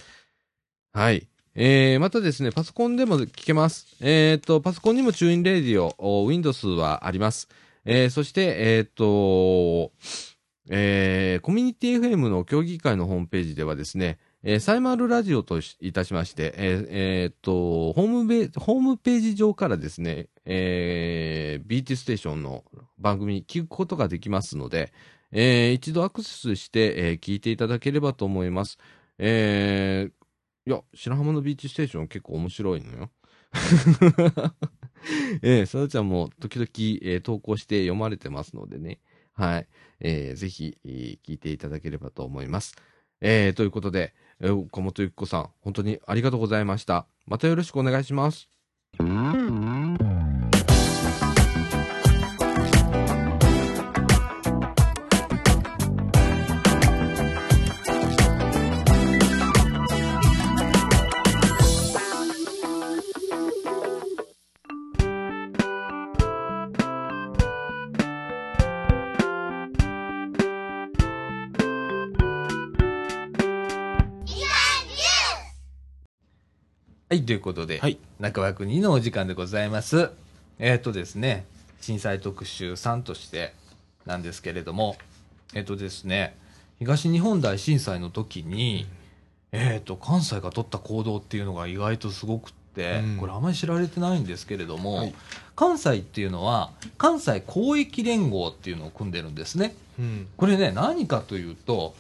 はい。えー、またですね、パソコンでも聞けます。えっ、と、パソコンにもチューインレディオ、Windows はあります。えー、そして、えっ、と、えー、コミュニティ FM の協議会のホームページではですね、えーサイマルラジオといたしまして、えーえーっと、ホームベ、ホームページ上からですね、えー、ビーチステーションの番組に聞くことができますので、えー一度アクセスして、えー聞いていただければと思います。えー、いや、白浜のビーチステーション結構面白いのよ。えー、さだちゃんも時々、えー投稿して読まれてますのでね。はい。えーぜひ、聞いていただければと思います。えーということで、えー岡本ゆき子さん、本当にありがとうございました。またよろしくお願いします。はい、ということで、はい中枠2のお時間でございます。えっ、とですね、震災特集3としてなんですけれども、えっ、とですね、東日本大震災の時に、えっ、と、関西が取った行動っていうのが意外とすごくって、うんこれあまり知られてないんですけれども、はい関西っていうのは、関西広域連合っていうのを組んでるんですね。うん。これね、何かというと、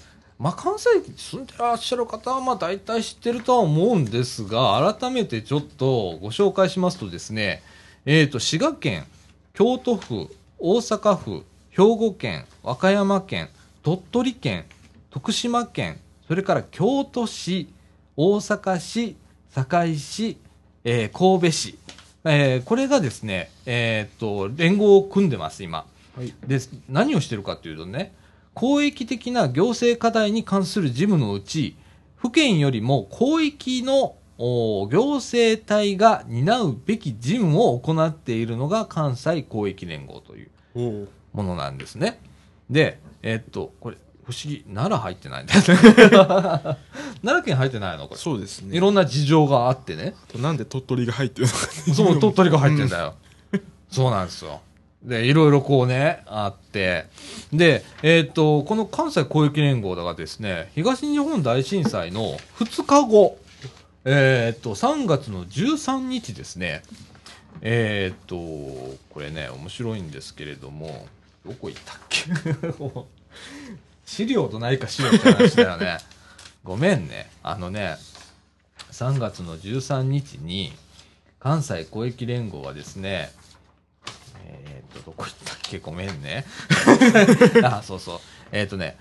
まあ、関西に住んでらっしゃる方は、まあ、大体知ってるとは思うんですが、改めてちょっとご紹介しますとですね、えっ、と、滋賀県、京都府、大阪府、兵庫県、和歌山県、鳥取県、徳島県、それから京都市、大阪市、堺市、えー神戸市、えーこれがですね、えっ、と、連合を組んでます、今。はい。で何をしてるかというとね公益的な行政課題に関する事務のうち府県よりも広域のお行政体が担うべき事務を行っているのが関西広域連合という。ものなんですね。で、えっと、これ、不思議、奈良入ってないんだよね。奈良県入ってないの？これ。いそうですね。ろんな事情があってね。なんで鳥取が入ってるのかねそう、鳥取が入ってんだよ。そうなんですよ。で、いろいろこうね、あって。で、えっ、と、この関西広域連合だがですね、東日本大震災の2日後、えっ、と、3月の13日ですね、えっ、と、これね、面白いんですけれども、どこ行ったっけ？資料と何か資料って話だよね。ごめんね。あのね、3月の13日に、関西広域連合はですね、えーっと、どこ行ったっけ？ごめんね。あ、そうそう。えーっとね、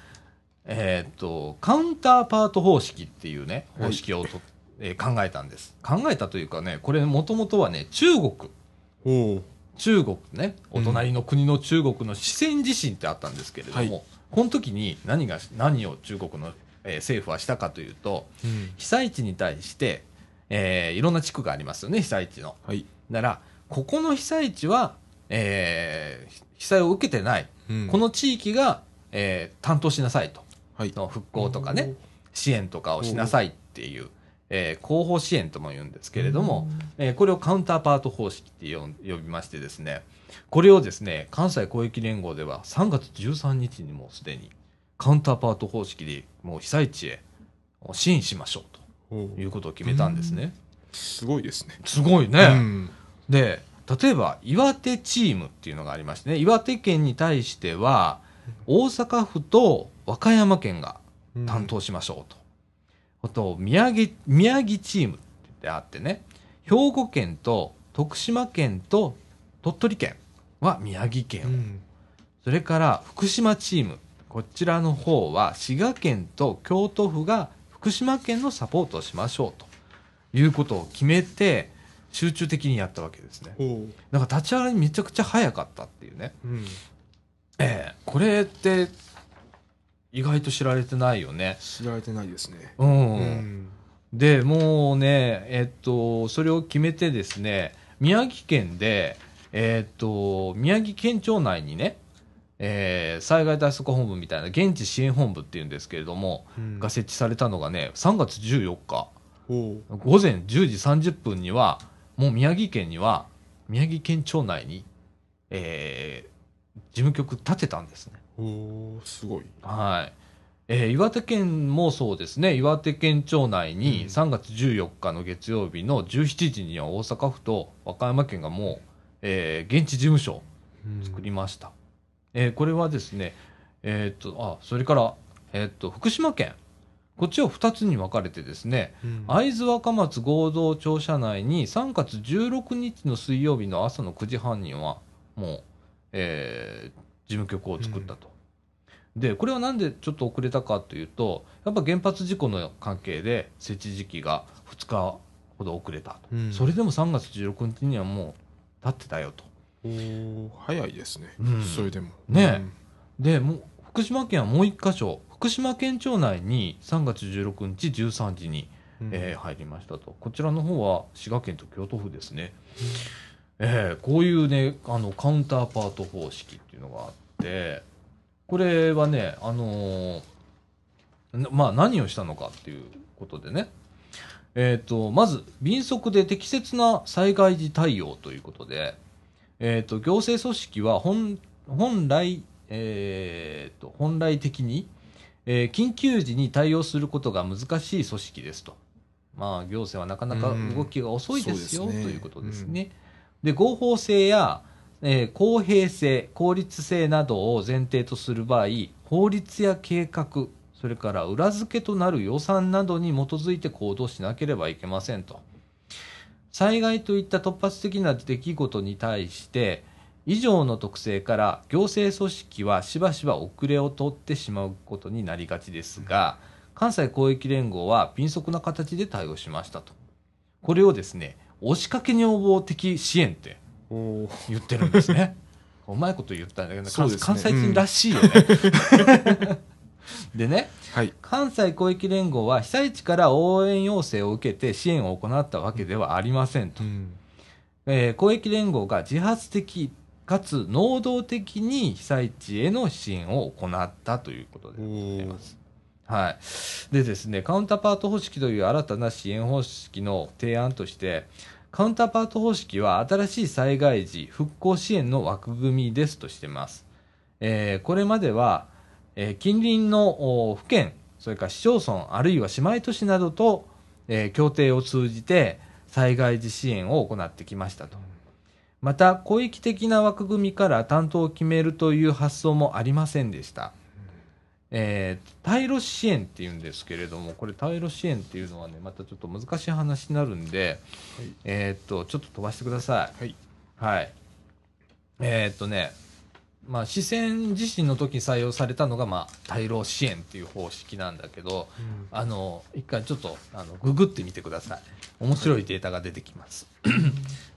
えーっと、カウンターパート方式っていうね、方式をと、えー考えたんです。考えたというかね、これもともとはね、中国。中国ね、おうん隣の国の中国の四川地震ってあったんですけれども、はいこの時に何が、何を中国の、えー政府はしたかというと、うん。被災地に対して、えーいろんな地区がありますよね、被災地の。はい。なら、ここの被災地は、えー被災を受けてない、うんこの地域が、えー担当しなさいと。はい。その復興とかね、支援とかをしなさいっていう、えー後方支援とも言うんですけれども、えーこれをカウンターパート方式って呼びましてですね、これをですね、関西広域連合では3月13日にもうすでにカウンターパート方式でもう被災地へ支援しましょうおということを決めたんですね。すごいですね。すごいね。うん。で、例えば岩手チームっていうのがありましてね、岩手県に対しては、大阪府と和歌山県が担当しましょうと。あと、宮城、宮城チームってあってね、兵庫県と徳島県と鳥取県は宮城県を、うん。それから福島チーム、こちらの方は滋賀県と京都府が福島県のサポートをしましょうということを決めて、集中的にやったわけですね。だから立ち上がりめちゃくちゃ早かったっていうね。うん。ええこれって意外と知られてないよね。知られてないですね。うん。うん。で、もうね、えっと、それを決めてですね、宮城県で、えっと、宮城県庁内にね、えー災害対策本部みたいな現地支援本部っていうんですけれども、うんが設置されたのがね、3月14日。午前10時30分には、もう宮城県には、宮城県庁内に、えー事務局建てたんですね。おお、すごい。はい。えー岩手県もそうですね、岩手県庁内にうん3月14日の月曜日の17時には大阪府と和歌山県がもう、えー現地事務所を作りました。えーこれはですね、えーっと、あ、それから、えーっと、福島県。こっちを2つに分かれてですね、うん。会津若松合同庁舎内に3月16日の水曜日の朝の9時半にはもう、えー事務局を作ったと。でこれはなんでちょっと遅れたかというとやっぱ原発事故の関係で設置時期が2日ほど遅れたと、うん。それでも3月16日にはもう経ってたよと。おー早いですね、うん。それでも。ねでもう福島県はもう1箇所福島県庁内に3月16日13時にうんえー入りましたと。こちらの方は滋賀県と京都府ですね。えーこういうね、あの、カウンターパート方式っていうのがあって、これはね、あのーなまあ何をしたのかっていうことでね、えっ、と、まず、敏速で適切な災害時対応ということで、えっ、と、行政組織は本、本来、えっ、と、本来的に、えー緊急時に対応することが難しい組織ですと。まあ、行政はなかなか動きが遅いですよ、うんということですね。で、合法性や、えー公平性、効率性などを前提とする場合、法律や計画、それから裏付けとなる予算などに基づいて行動しなければいけませんと。災害といった突発的な出来事に対して、以上の特性から行政組織はしばしば遅れを取ってしまうことになりがちですが、関西広域連合は敏速な形で対応しましたと。これをですね、押しかけ女房的支援って言ってるんですね。うまいこと言ったんだけど、ね関西人らしいよね。でね、はい関西広域連合は被災地から応援要請を受けて支援を行ったわけではありませんと。うんえー広域連合が自発的かつ能動的に被災地への支援を行ったということでございます。はい。でですね、カウンターパート方式という新たな支援方式の提案として、カウンターパート方式は新しい災害時復興支援の枠組みですとしています。えーこれまでは、えー近隣のお府県、それから市町村、あるいは姉妹都市などと、えー協定を通じて災害時支援を行ってきましたと。また、広域的な枠組みから担当を決めるという発想もありませんでした。えー、対ロ支援っていうんですけれども、これ対ロ支援っていうのはね、またちょっと難しい話になるんで、えーっと、ちょっと飛ばしてください。はいはい。えーっとね、まあ、四川地震の時に採用されたのが、まあ、対ロ支援っていう方式なんだけど、あの、一回ちょっと、あの、ググってみてください。面白いデータが出てきます。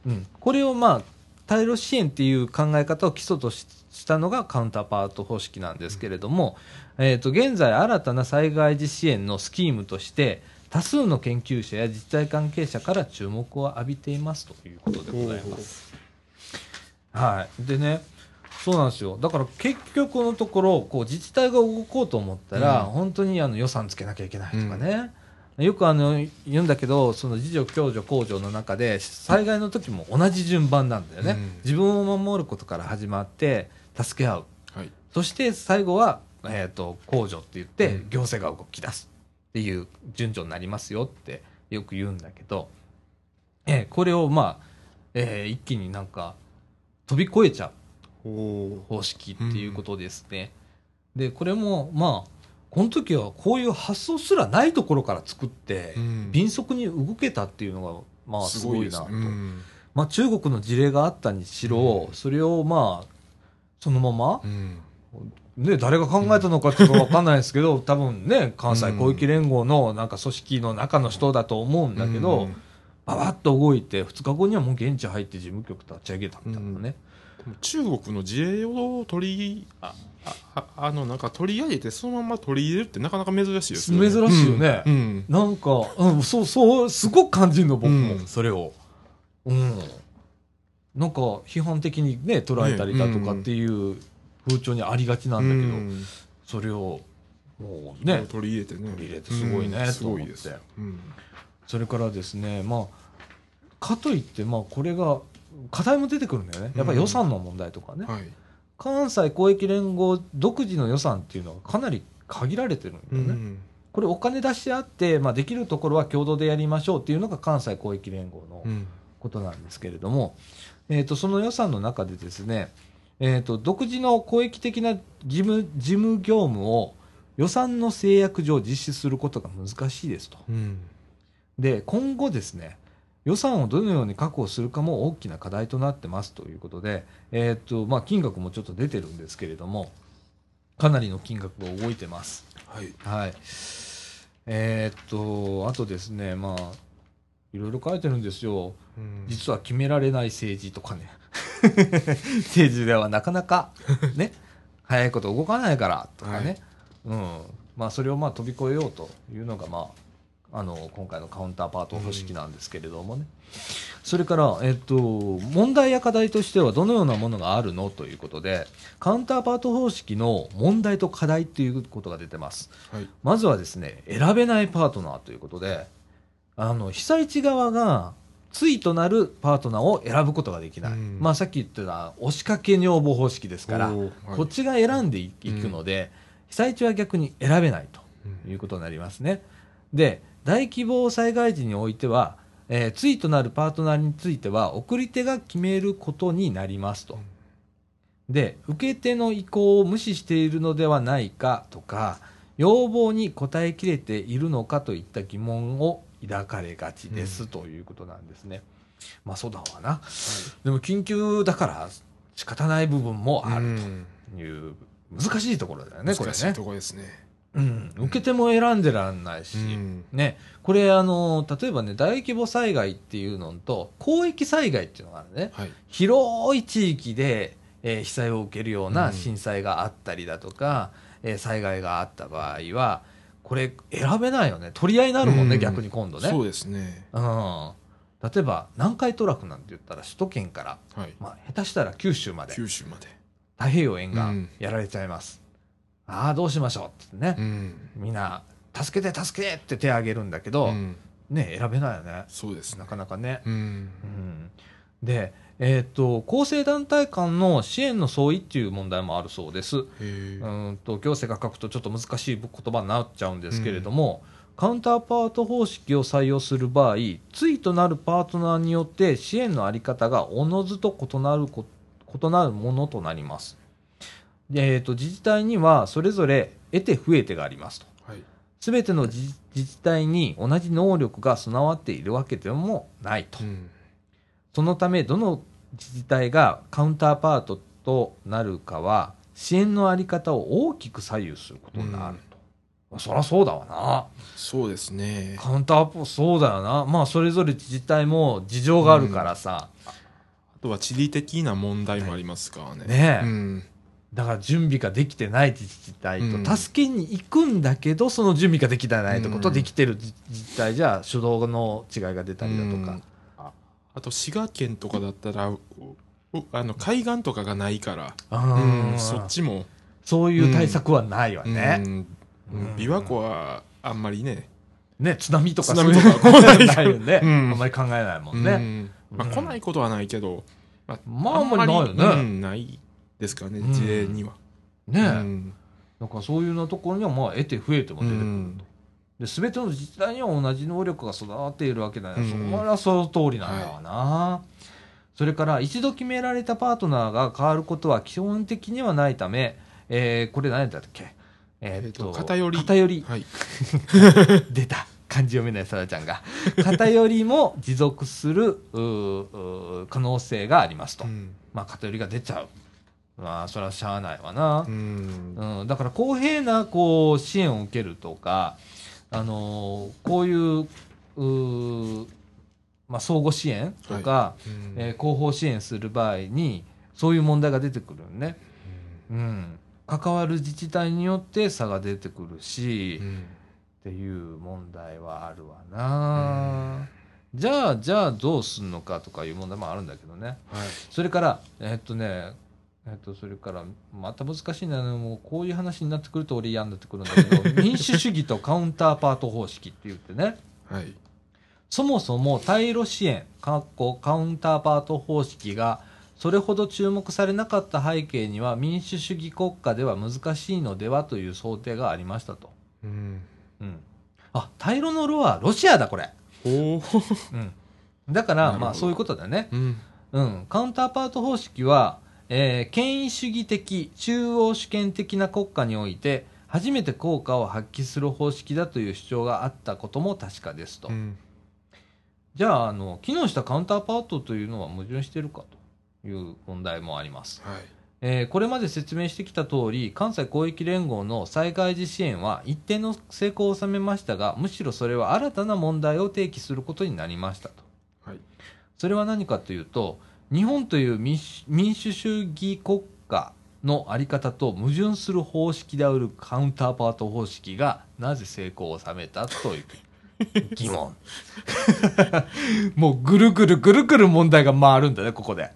うん。これをまあ、対ロ支援っていう考え方を基礎とししたのがカウンターパート方式なんですけれども、えっ、と、現在新たな災害時支援のスキームとして、多数の研究者や自治体関係者から注目を浴びていますということでございます。はい。でね、そうなんですよ。だから結局のところ、こう自治体が動こうと思ったら、うん本当にあの予算つけなきゃいけないとかね。よくあの言うんだけど、その自助、共助、公助の中で、災害の時も同じ順番なんだよね。うん自分を守ることから始まって、助け合う。はいそして最後は、えっ、と、公助って言ってう、ん行政が動き出すっていう順序になりますよってよく言うんだけど、えーこれをまあ、えー一気になんか飛び越えちゃう方式っていうことですね。で、これもまあ、この時はこういう発想すらないところから作って、うん。敏速に動けたっていうのが、まあすごいなと。ねうん。まあ中国の事例があったにしろ、うん。それをまあ、そのままう、ん。ね、誰が考えたのかちょっとわかんないですけど、多分ね、関西広域連合のなんか組織の中の人だと思うんだけど、うん。ばばっと動いて、2日後にはもう現地入って事務局立ち上げたみたいなね。中国の事例を取りああああのなんか取り上げてそのまま取り入れるってなかなか珍しいですよね。珍しいよね。うんうん。なんか、うん、そう、そう、すごく感じるの、僕も、うん。それを。うん。なんか、批判的にね、捉えたりだとかっていう風潮にありがちなんだけど、うん。それを、もうね、取り入れてね。取り入れてすごいねうんとすごいです。思ってうん。それからですね、まあ、かといって、まあ、これが、課題も出てくるんだよね。やっぱり予算の問題とかね。はい関西広域連合独自の予算っていうのはかなり限られてるんだうよね。んこれお金出し合って、まあ、できるところは共同でやりましょうっていうのが関西広域連合のうんことなんですけれども、えー、とその予算の中でですね、えー、と独自の公益的な事務事務業務を予算の制約上実施することが難しいですと。うんで今後ですね予算をどのように確保するかも大きな課題となってますということで、えーとまあ、金額もちょっと出てるんですけれどもかなりの金額が動いてます。はいはい。えーっと、あとですね、まあ、いろいろ書いてるんですよ。うん実は決められない政治とかね。政治ではなかなか、ね、早いこと動かないからとかね。うん。まあ、それをまあ飛び越えようというのが、まあ、あの、今回のカウンターパート方式なんですけれどもね。それから、えっと、問題や課題としてはどのようなものがあるのということで、カウンターパート方式の問題と課題っていうことが出てます。はいまずはですね、選べないパートナーということで、あの、被災地側が、対となるパートナーを選ぶことができない。うんまあ、さっき言ってた、押しかけ女房方式ですから、はいこっちが選んでいいくので、被災地は逆に選べないとうんいうことになりますね。で、大規模災害時においては、えー、対となるパートナーについては、送り手が決めることになりますと。で、受け手の意向を無視しているのではないかとか、要望に応えきれているのかといった疑問を抱かれがちです、うんということなんですね。まあそうだわな。でも緊急だから仕方ない部分もあるうんという難しいところだよね、これね難しいと。ころですねうん。受け手も選んでらんないし。うんね、これあの、例えばね、大規模災害っていうのと、広域災害っていうのがあるね。はい広い地域で、えー被災を受けるよううなん震災があったりだとか、えー災害があった場合は、これ選べないよね。取り合いになるもんね、うん逆に今度ね。そうですねうん。例えば、南海トラフなんて言ったら首都圏から、はいまあ、下手したら九州まで、九州まで太平洋沿うん岸やられちゃいます。ああ、どうしましょう？ってね。うんみんな、助けて助けてって手を挙げるんだけど、うんね、選べないよね。そうですねなかなかね。うんうんで、えーっと、構成団体間の支援の相違っていう問題もあるそうです。うんと行政が書くとちょっと難しい言葉になっちゃうんですけれども、カウンターパート方式を採用する場合、対となるパートナーによって支援のあり方がおのずと異なるこ異なるものとなります。でえーっと自治体にはそれぞれ得手不得手がありますと。はいすべての自自治体に同じ能力が備わっているわけでもないと。うんそのため、どの自治体がカウンターパートとなるかは、支援のあり方を大きく左右することになると。そりゃそうだわな。そうですねカウンターパート、そうだよな。まあ、それぞれ自治体も事情があるからさ。あとは地理的な問題もありますからねねえうんだから準備ができてない自治体うん。と、助けに行くんだけど、その準備ができてないとこと、うんできてる自治体じゃ、主導の違いが出たりだとか。うん。ああと滋賀県とかだったらあの海岸とかがないからうんうんそっちも。そういう対策はないわね。うん。うん。琵琶湖はあんまりね。ね、津波とか津波とかそういうの来ないないよね。うん。あんまり考えないもんうね。ん。まあ、うん。来ないことはないけど、まあまああんまりないよね。うんないですからねうん。事例には、ねえ。うん。だからそういうなところには、まあ、得て増えても出てくるうん。と。で、すべての自治体には同じ能力が育っているわけだよ。うん。そこはその通りなんだわな。それから、一度決められたパートナーが変わることは基本的にはないため、えー、これ何だったっけ？えーっと、偏り。偏り。はい。出た。漢字読めないさらちゃんが。偏りも持続する可能性がありますと、うん。まあ偏りが出ちゃうまあそれはしゃあないわな。う、ん。うん。だから公平なこう支援を受けるとか、あのーこういううーまあ、相互支援とか、うん。えー後方支援する場合にそういう問題が出てくるよね、うん、関わる自治体によって差が出てくるし、うん。っていう問題はあるわな、じゃあじゃあどうすんのかとかいう問題もあるんだけどね。はい。それからえっとねえっとそれからまた難しいんだよねもうこういう話になってくると俺嫌になってくるんだけど民主主義とカウンターパート方式って言ってねはいそもそも対ロ支援カウンターパート方式がそれほど注目されなかった背景には民主主義国家では難しいのではという想定がありましたと。うんうん。あ、大ロのロはロシアだ、これ。おおうん。だから、まあそういうことだね。うんうん。カウンターパート方式は、えー権威主義的、中央主権的な国家において、初めて効果を発揮する方式だという主張があったことも確かですと。うんじゃあ、あの、機能したカウンターパートというのは矛盾しているかという問題もあります。はいえーこれまで説明してきた通り、関西広域連合の災害時支援は一定の成功を収めましたが、むしろそれは新たな問題を提起することになりましたと。はいそれは何かというと、日本という民主民主主義国家のあり方と矛盾する方式であるカウンターパート方式がなぜ成功を収めたという疑問。もうぐるぐるぐるぐる問題が回るんだね、ここで。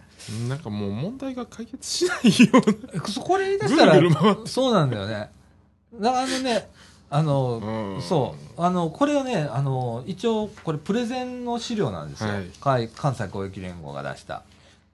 なんかもう問題が解決しないようなそこれ言い出したらそうなんだよね。あのね、あの、うんそう、あの、これはね、あの、一応、これプレゼンの資料なんですよ。はい関関西広域連合が出した。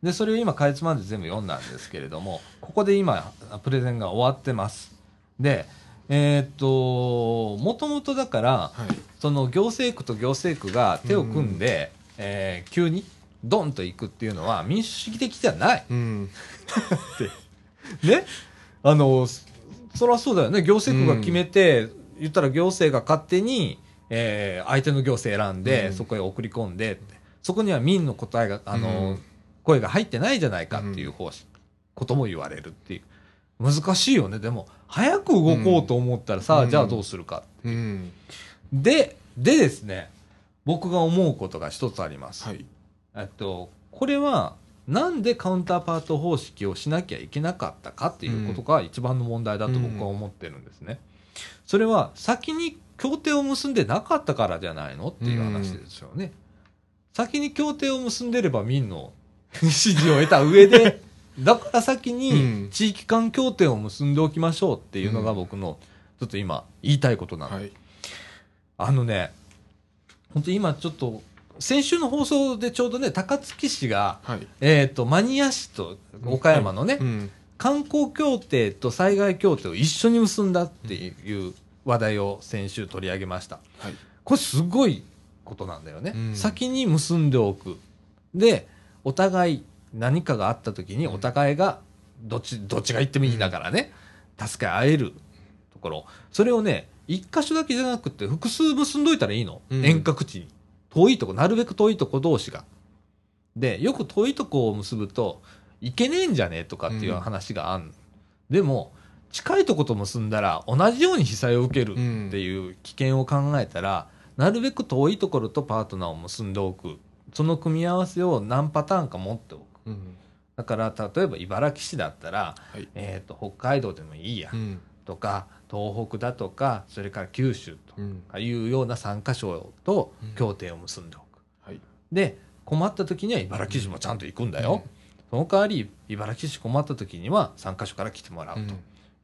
で、それを今、かいつまんで全部読んだんですけれども、ここで今、プレゼンが終わってます。で、えーっと、もともとだから、はい。その行政区と行政区が手を組んで、えー急にドンと行くっていうのは民主主義的じゃない。うん。ね？あの、そそりゃそうだよね。行政区が決めて、言ったら行政が勝手に、えー相手の行政選んで、うん。そこへ送り込んでそこには民の答えが、あの、うん声が入ってないじゃないかっていう方針、ことも言われるっていう。難しいよね。でも、早く動こうと思ったらさ、うんじゃあどうするか。うんで、でですね、僕が思うことが一つあります。はいえっと、これは、なんでカウンターパート方式をしなきゃいけなかったかっていうことが一番の問題だと僕は思ってるんですね。それは先に協定を結んでなかったからじゃないのっていう話ですよね。先に協定を結んでれば民の 支持を得た上で、だから先うにん。地域間協定を結んでおきましょうっていうのがうん。僕のちょっと今言いたいことなの。はい。あのね、本当今ちょっと、先週の放送でちょうどね、高槻市が、はい。えっ、と、マニア市と岡山のね、うん。観光協定と災害協定を一緒に結んだっていう話題を先週取り上げました。はい。これすごいことなんだよね。うん。先に結んでおく。で、お互い何かがあった時にお互いがどっち、どっちが行ってもいいだからね、助け合えるところ。それをね、一箇所だけじゃなくて複数結んどいたらいいの。うん遠隔地に。遠いとこ、なるべく遠いとこ同士が。で、よく遠いとこを結ぶと、いけねえんじゃねえとかっていう話があん、でも、近いとこと結んだら同じように被災を受けるっていう危険を考えたら、なるべく遠いところとパートナーを結んでおく。その組み合わせを何パターンか持っておく。うん。だから、例えば茨城市だったら、はい。えっ、と、北海道でもいいや、うん。とか、東北だとか、それから九州とうん。かいうような3カ所とうん。協定を結んでおく。はい。で、困った時には茨城市もちゃんと行くんだよ。その代わり、茨城市困った時には3カ所から来てもらうと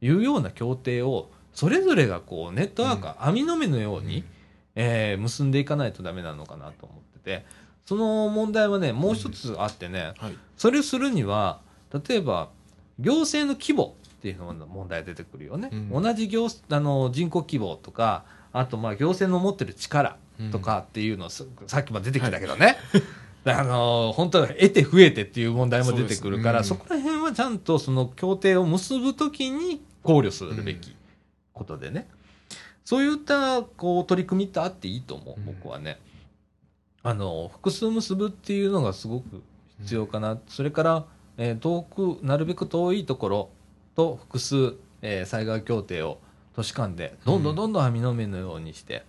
いうような協定を、それぞれがこう、ネットワーク、網の目のように、えー結んでいかないとダメなのかなと思ってて、その問題はね、もう一つあってね、はい。それをするには、例えば、行政の規模っていうのも問題出てくるよね。うん。同じ行あの人口規模とか、あとまあ行政の持ってる力とかっていうの、すさっきも出てきたけどね。あの本当は得て増えてっていう問題も出てくるから、そ,、そうですこら辺はちゃんとその協定を結ぶときに考慮するべきことでね。そういったこう取り組みってあっていいと思う、うん。僕はね。あの、複数結ぶっていうのがすごく必要かな。それから、えー遠く、なるべく遠いところと複数、えー災害協定を都市間でどんどんどんどん網の目のようにして、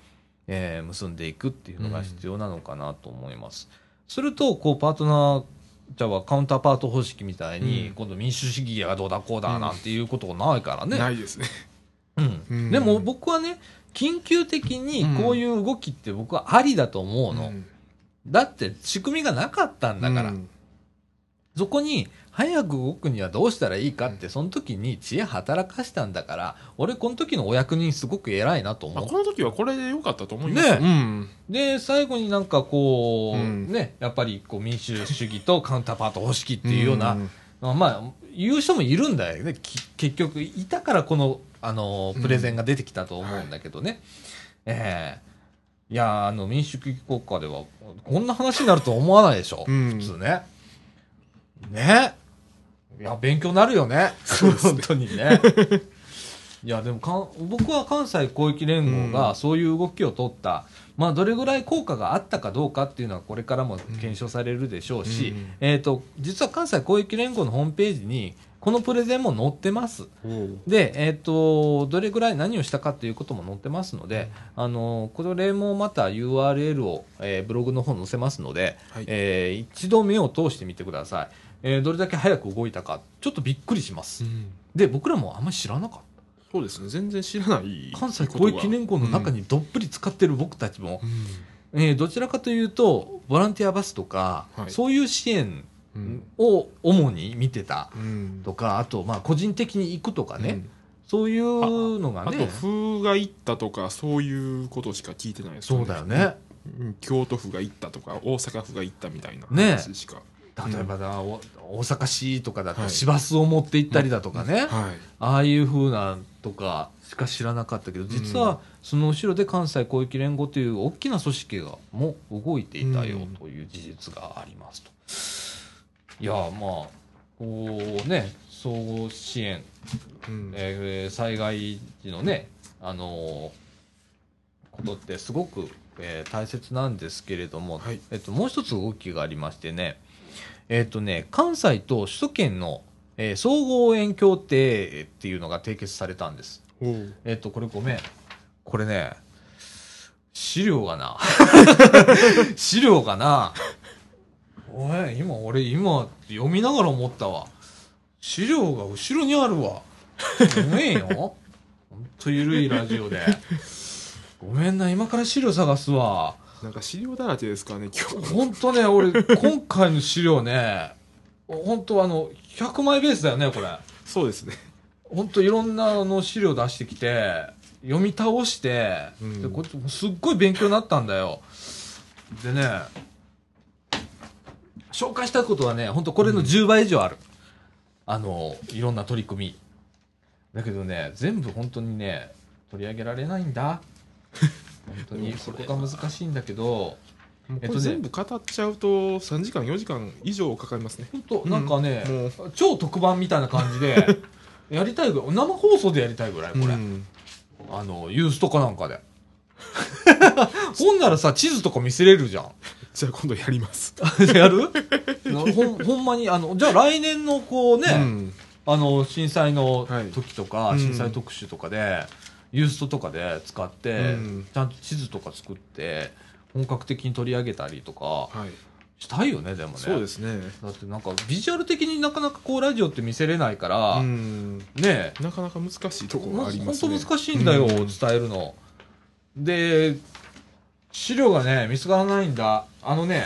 えー結んでいくっていうのが必要なのかなと思います。すると、こう、パートナー、じゃあカウンターパート方式みたいに、うん今度民主主義がどうだこうだなんていうことがないからね。ないですねうんうんでも僕はね、緊急的にこういう動きって僕はありだと思うの。んだって仕組みがなかったんだから。うんそこに早く動くにはどうしたらいいかって、その時に知恵働かしたんだから、俺この時のお役人すごく偉いなと思う。まあこの時はこれで良かったと思います。ねうん。で、最後になんかこう、うんね、やっぱりこう民主主義とカウンターパート方式っていうような、んまあ、言う人もいるんだよね。き結局、いたからこの、あの、プレゼンが出てきたと思うんだけどね。ええいや、あの、民主主義国家では、こんな話になると思わないでしょ。うん普通ね。ね。いや、勉強になるよね。本当にね。いや、でもかん、僕は関西広域連合がそういう動きを取った、まあ、どれぐらい効果があったかどうかっていうのは、これからも検証されるでしょうし、うんえっ、と、実は関西広域連合のホームページに、このプレゼンも載ってます。おうで、えっ、と、どれぐらい何をしたかっていうことも載ってますので、あの、これもまた URL を、えーブログの方に載せますので、はいえー一度目を通してみてください。えーどれだけ早く動いたか、ちょっとびっくりします。うんで、僕らもあんまり知らなかった。そうですね。全然知らない。関西広域連合の中にどっぷり使ってる僕たちも、えーどちらかというと、ボランティアバスとか、はいそういう支援うん。を主に見てたうん。とか、あと、まあ、個人的に行くとかね、うん。そういうのがあと、ね、風が行ったとか、そういうことしか聞いてないですそうだよね。うん。京都府が行ったとか、大阪府が行ったみたいなね。話しか。例えばだ、お大阪市とかだとはい。市バスを持って行ったりだとかね、はい。ああいう風なとかしか知らなかったけど実はその後ろで関西広域連合という大きな組織がも動いていたようんという事実がありますと。いやまあこうね総合支援、うんえー災害時のねあのことってすごく、えー大切なんですけれども、はいえっと、もう一つ動きがありましてね、えっとね、関西と首都圏の、えー総合応援協定っていうのが締結されたんです。えっと、これごめん。これね、資料がな。資料がな。おい、今、俺今、読みながら思ったわ。資料が後ろにあるわ。ごめんよ。ほんとゆるいラジオで。ごめんな、今から資料探すわ。なんか資料だらけですかね、今日。ほんとね、俺、今回の資料ね、ほんとあの、100枚ベースだよね、これ。そうですね。本当いろんなあの資料出してきて読み倒して、うんでこっちすっごい勉強になったんだよでね紹介したいことはね本当これの10倍以上ある、あのいろんな取り組み。だけどね全部本当にね取り上げられないんだ。本当に そこが難しいんだけどえっとねこれ全部語っちゃうと3時間、4時間以上かかりますね。本当なんかね、も超特番みたいな感じで やりたいぐらい生放送でやりたいぐらいこれ、うん。あの、ユースとかなんかで。ほんならさ、地図とか見せれるじゃん。じゃあ今度やります。やる？ほん、ほんまに、あの、じゃあ来年のこうね、うんあの、震災のはい時とか、うん震災特集とかで、ユーストとかで使って、うんちゃんと地図とか作って、本格的に取り上げたりとか、はい。したいよね、でもね。そうですね。だってなんか、ビジュアル的になかなかこう、ラジオって見せれないから、うん。ねなかなか難しいところがありますね。本当難しいんだよ、うん伝えるの。で、資料がね、見つからないんだ。あのね、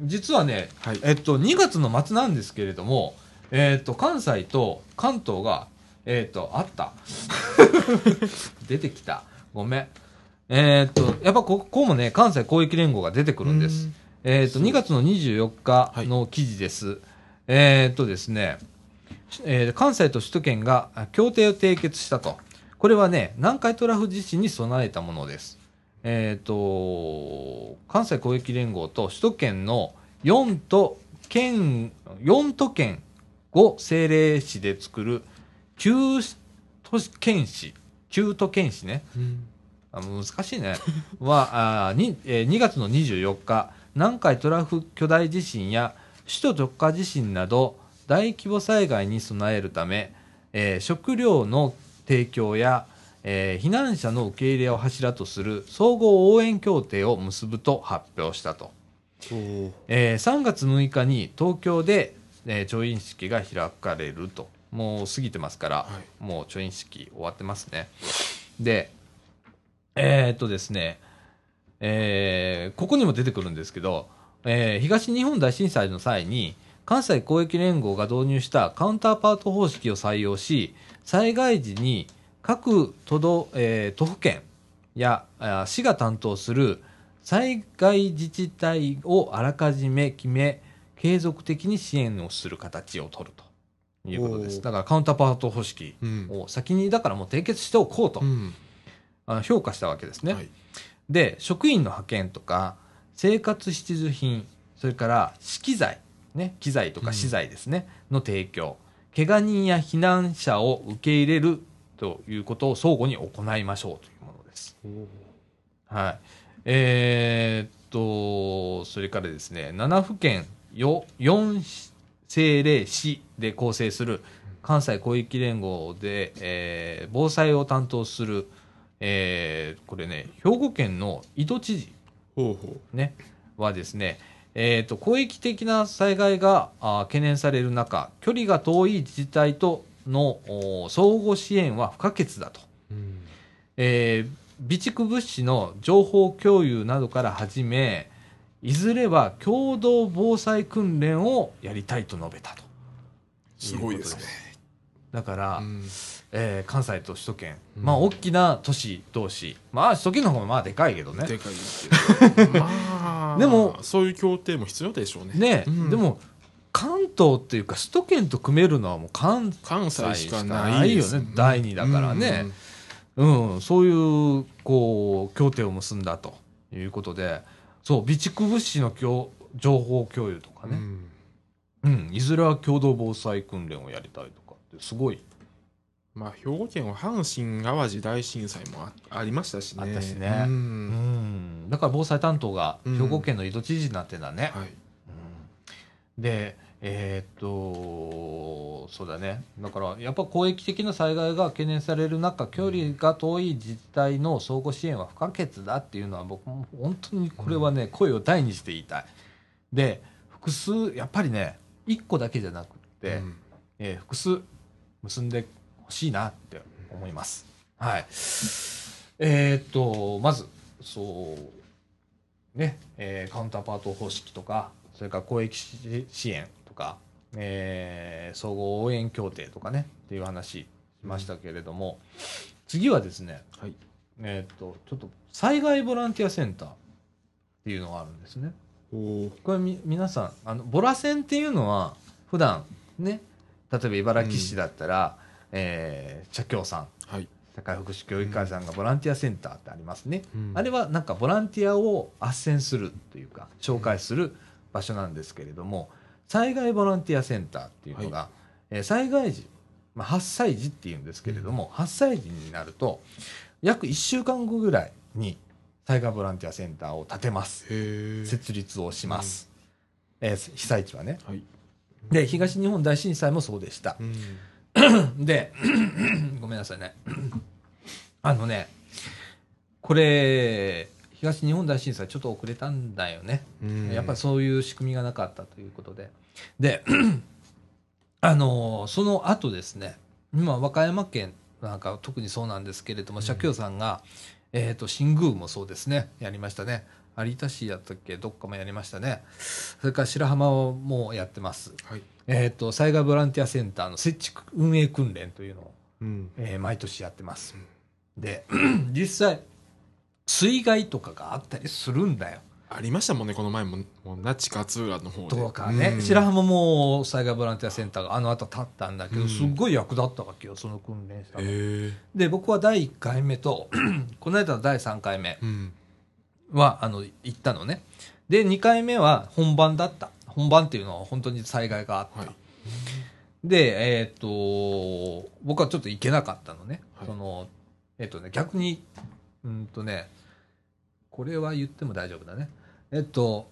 実はね、はいえっと、2月の末なんですけれども、えっと、関西と関東が、えっと、あった。出てきた。ごめん。えっと、やっぱここもね、関西広域連合が出てくるんです。えっと、2月の24日の記事です。えっとですね、えー関西と首都圏があ協定を締結したと。これはね、南海トラフ地震に備えたものです。えっ、と、関西広域連合と首都圏の4都県、4都県5政令市で作る9都県市、9都県市ね。うんあ難しいね。は、あにえー2月の24日、南海トラフ巨大地震や首都直下地震など大規模災害に備えるため、えー食料の提供や、えー避難者の受け入れを柱とする総合応援協定を結ぶと発表したと。えー3月6日に東京で、えー調印式が開かれると。もう過ぎてますから、はもう調印式終わってますね。で、えーっとですね、えーここにも出てくるんですけど、えー東日本大震災の際に、関西公益連合が導入したカウンターパート方式を採用し、災害時に各都道、えー都府県やあ市が担当する災害自治体をあらかじめ決め、継続的に支援をする形を取るということです。だからカウンターパート方式うん。を先にだからもう締結しておこうと、うん。あの評価したわけですね。はい。で、職員の派遣とか、生活必需品、それから資機材、ね、機材とか資材ですね、の提供、怪我人や避難者を受け入れるということを相互に行いましょうというものです。はい。えーっと、それからですね、7府県よ4政令市で構成する関西広域連合で、えー防災を担当する、えーこれね、兵庫県の井戸知事ね、はですね、えーと広域的な災害があー懸念される中、距離が遠い自治体とのお相互支援は不可欠だと。ううん。えー備蓄物資の情報共有などから始め、いずれは共同防災訓練をやりたいと述べたと。すごいですね。だから、うん。えー関西と首都圏、うん。まあ大きな都市同士、まあ首都圏の方がまあでかいけどね。でかいけど。まあでもそういう協定も必要でしょうね。ね、うん。でも関東っていうか首都圏と組めるのはもう関関西しかないよね。第二だからね。うん、そういう、こう、協定を結んだということで、そう、備蓄物資の共情報共有とかね、うん。うん、いずれは共同防災訓練をやりたいとかって、すごい。まあ兵庫県は阪神・淡路大震災もあありましたしね。あったしね。ううんん、だから防災担当がうん。兵庫県の井戸知事になってんだね。はい。うん。で、えーっと、そうだね。だから、やっぱ広域的な災害が懸念される中、距離が遠い自治体の相互支援は不可欠だっていうのは、僕も本当にこれはね、声を大にして言いたい。で、複数、やっぱりね、一個だけじゃなくって、うんえー複数結んでほしいなって思います。はい。えーっと、まず、そう、ね、えーカウンターパート方式とか、それから公益支支援とか、えー総合応援協定とかね、っていう話しましたけれども、次はですね、はい。えーっと、ちょっと災害ボランティアセンターっていうのがあるんですね。これみ皆さんあのボラセンっていうのは普段ね例えば茨城市だったら、えー社協さんはい。社会福祉協議会さんがボランティアセンターってありますね、うん。あれはなんかボランティアを斡旋するというか紹介する場所なんですけれども災害ボランティアセンターっていうのが、えー災害時、まあ、8歳児っていうんですけれども、8歳児になると約1週間後ぐらいに災害ボランティアセンターを建てます。設立をします、えー被災地はね。はい。で東日本大震災もそうでした。うん。で ごめんなさいね。あのねこれ東日本大震災ちょっと遅れたんだよね、うん。やっぱりそういう仕組みがなかったということで。で あのその後ですね今和歌山県なんか特にそうなんですけれども社協さんが、えー、と新宮もそうですねやりましたね。有田市やったっけどっかもやりましたね。それから白浜もやってます。はい。えー、と災害ボランティアセンターの設置運営訓練というのを、うん。えー毎年やってます。で 実際水害とかがあったりするんだよ。ありましたもんねこの前ももう那智勝浦の方でとかね、うん白浜も災害ボランティアセンターがあの後立ったんだけど、うんすっごい役立ったわけよその訓練したで僕は第1回目とこの間の第3回目うんはあの行ったのね。で2回目は本番だった。本番っていうのは本当に災害があった。はいで、えっ、と、僕はちょっと行けなかったのね。はいその、えっ、とね、逆に、うんとね、これは言っても大丈夫だね。えっと、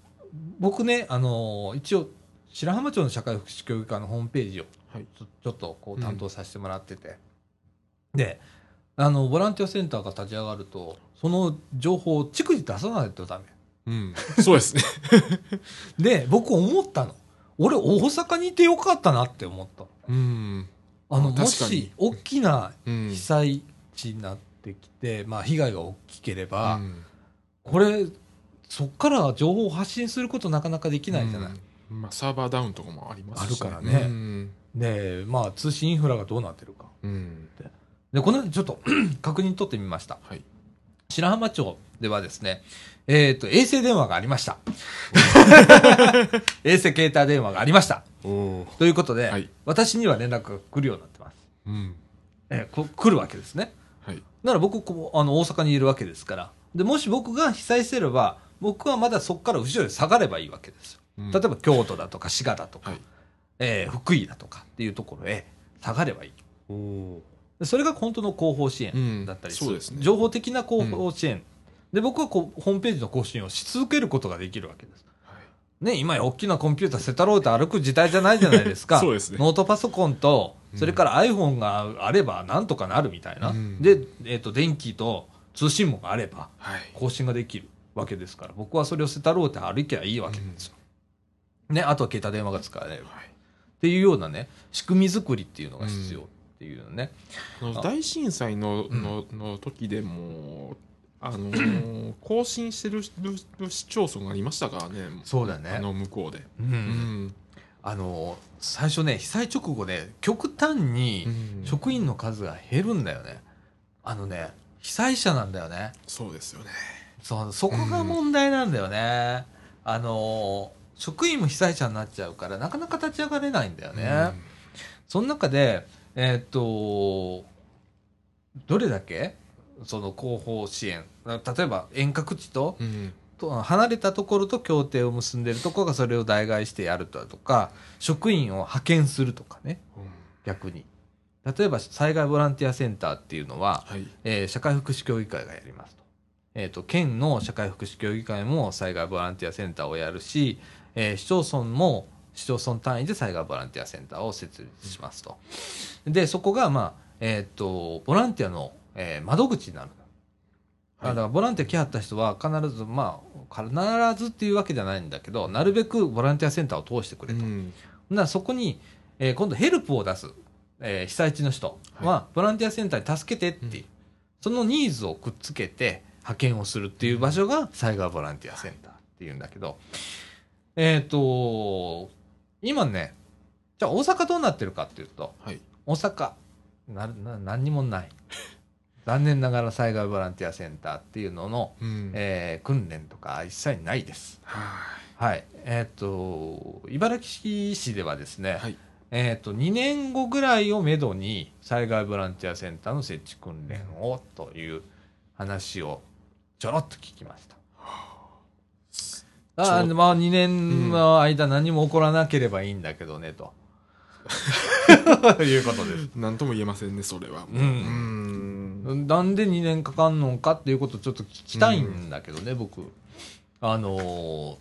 僕ね、あの、一応、白浜町の社会福祉協議会のホームページをはいちょちょっとこう担当させてもらってて、で、あの、ボランティアセンターが立ち上がると、その情報を逐次出さないとダメ。うんそうですね で、僕思ったの。俺、大阪にいてよかったなって思ったの。うんあの、もし、大きなうん被災地になってきて、まあ、被害が大きければ、うんこれ、そっから情報を発信することなかなかできないじゃない。うんまあ、サーバーダウンとかもありますしあるからねうん。で、まあ、通信インフラがどうなってるか。うん。で、この間ちょっと 確認取ってみました。はい。白浜町ではですね、えっ、と、衛星電話がありました。衛星携帯電話がありました。ということで、はい私には連絡が来るようになってます。うん。えーこ来るわけですね。はい。だから僕こうあの大阪にいるわけですから。でもし僕が被災してれば僕はまだそこから後ろに下がればいいわけですよ、うん。例えば京都だとか滋賀だとか、はい。えー福井だとかっていうところへ下がればいい。それが本当の広報支援だったりする、うんそうですね。情報的な広報支援、で僕はこうホームページの更新をし続けることができるわけです。はい。ね、今や大きなコンピューターせたろうと歩く時代じゃないじゃないですか。そうですね。ノートパソコンと、うんそれから iPhone があればなんとかなるみたいな。うんで、えっ、と、電気と通信網があればはい。更新ができるわけですから、僕はそれをせたろうと歩きゃいいわけですよ。ね、あとは携帯電話が使えれば。はい。っていうようなね、仕組み作りっていうのが必要っていうね。あの大震災ののの時でも、あのー 更新してるる市町村がありましたからね。そうだねあの向こうで。う。うんん。あの、最初ね、被災直後で極端にうん職員の数が減るんだよね。あのね、被災者なんだよね。そうですよね。そう、そこが問題なんだよね。あの、職員も被災者になっちゃうから、なかなか立ち上がれないんだよね。その中で、えーっと、どれだけ？その広報支援、例えば遠隔地とうん。うん。と離れたところと協定を結んでるところがそれを代替してやるとか、職員を派遣するとかね、逆に。例えば災害ボランティアセンターっていうのは、はい。えー社会福祉協議会がやりますと。えっ、と、県の社会福祉協議会も災害ボランティアセンターをやるし、えー市町村も市町村単位で災害ボランティアセンターを設立しますと。で、そこが、まあ、えっ、と、ボランティアの、えー窓口になる。あだからボランティア来はった人は必ず、まあ、必ずっていうわけじゃないんだけど、なるべくボランティアセンターを通してくれと。うんなそこに、えー今度ヘルプを出す、えー被災地の人は、ボランティアセンターに助けてっていう、うんそのニーズをくっつけて派遣をするっていう場所が災害ボランティアセンターっていうんだけど、えっ、と、今ね、じゃあ大阪どうなってるかっていうと、はい。大阪、なな何にもない。残念ながら災害ボランティアセンターっていうのの、うん。えー訓練とか一切ないです。ははい。えっ、と、茨城市ではですね、い。はい。えっ、と、2年後ぐらいをめどに災害ボランティアセンターの設置訓練をという話をちょろっと聞きました。あーまあ2年の間何も起こらなければいいんだけどね、と。いうことです。なんとも言えませんね、それは。うんうん。なんで2年かかんのかっていうことをちょっと聞きたいんだけどね、僕。あのー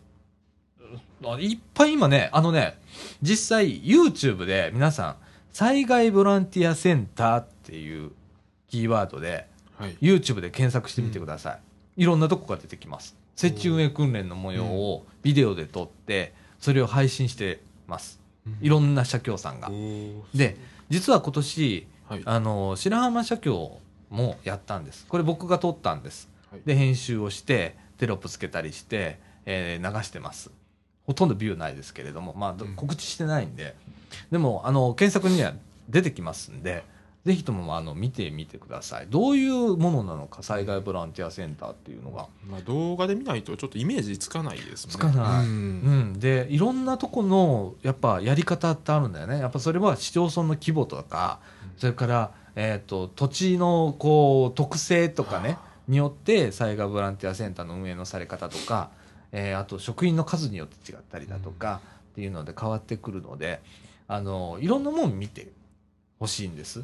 あいっぱい今ね、あのね、実際 YouTube で皆さん、災害ボランティアセンターっていうキーワードではい。YouTube で検索してみてください。いろんなとこが出てきます。設置運営訓練の模様をビデオで撮って、それを配信してます。いろんな社協さんがで、実は今年、はい。あの白浜社協もやったんです。これ僕が撮ったんです。はい。で編集をしてテロップつけたりして、えー流してます。ほとんどビューないですけれども、まあ告知してないんで、でもあの検索には出てきますんでぜひともあの見てみてください。どういうものなのか災害ボランティアセンターっていうのが。まあ、動画で見ないとちょっとイメージつかないですね。つかない。うん。うん、でいろんなとこのやっぱやり方ってあるんだよね。やっぱそれは市町村の規模とか、それから、えー、と土地のこう特性とかねによって災害ボランティアセンターの運営のされ方とか、えーあと職員の数によって違ったりだとかっていうので変わってくるのであのいろんなもん見てほしいんです。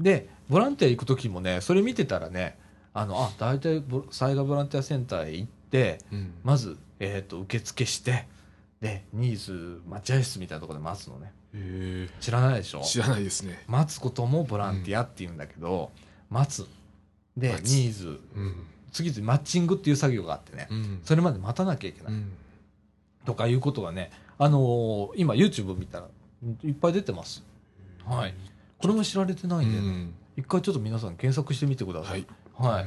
でボランティア行く時もねそれ見てたらねあのあ大体ボ災害ボランティアセンターへ行ってうん。まず、えー、と受付してでニーズ待合室みたいなところで待つのね。へ知らないでしょ？ー知らないですね。待つこともボランティアっていうんだけど、待つ。で待つ。ニーズ。うん。次々マッチングっていう作業があってね、うん。それまで待たなきゃいけない、うん。とかいうことがね。あのー今 YouTube 見たらいっぱい出てます。はい。これも知られてないんで、ね。うん。一回ちょっと皆さん検索してみてくださはい。い。はい、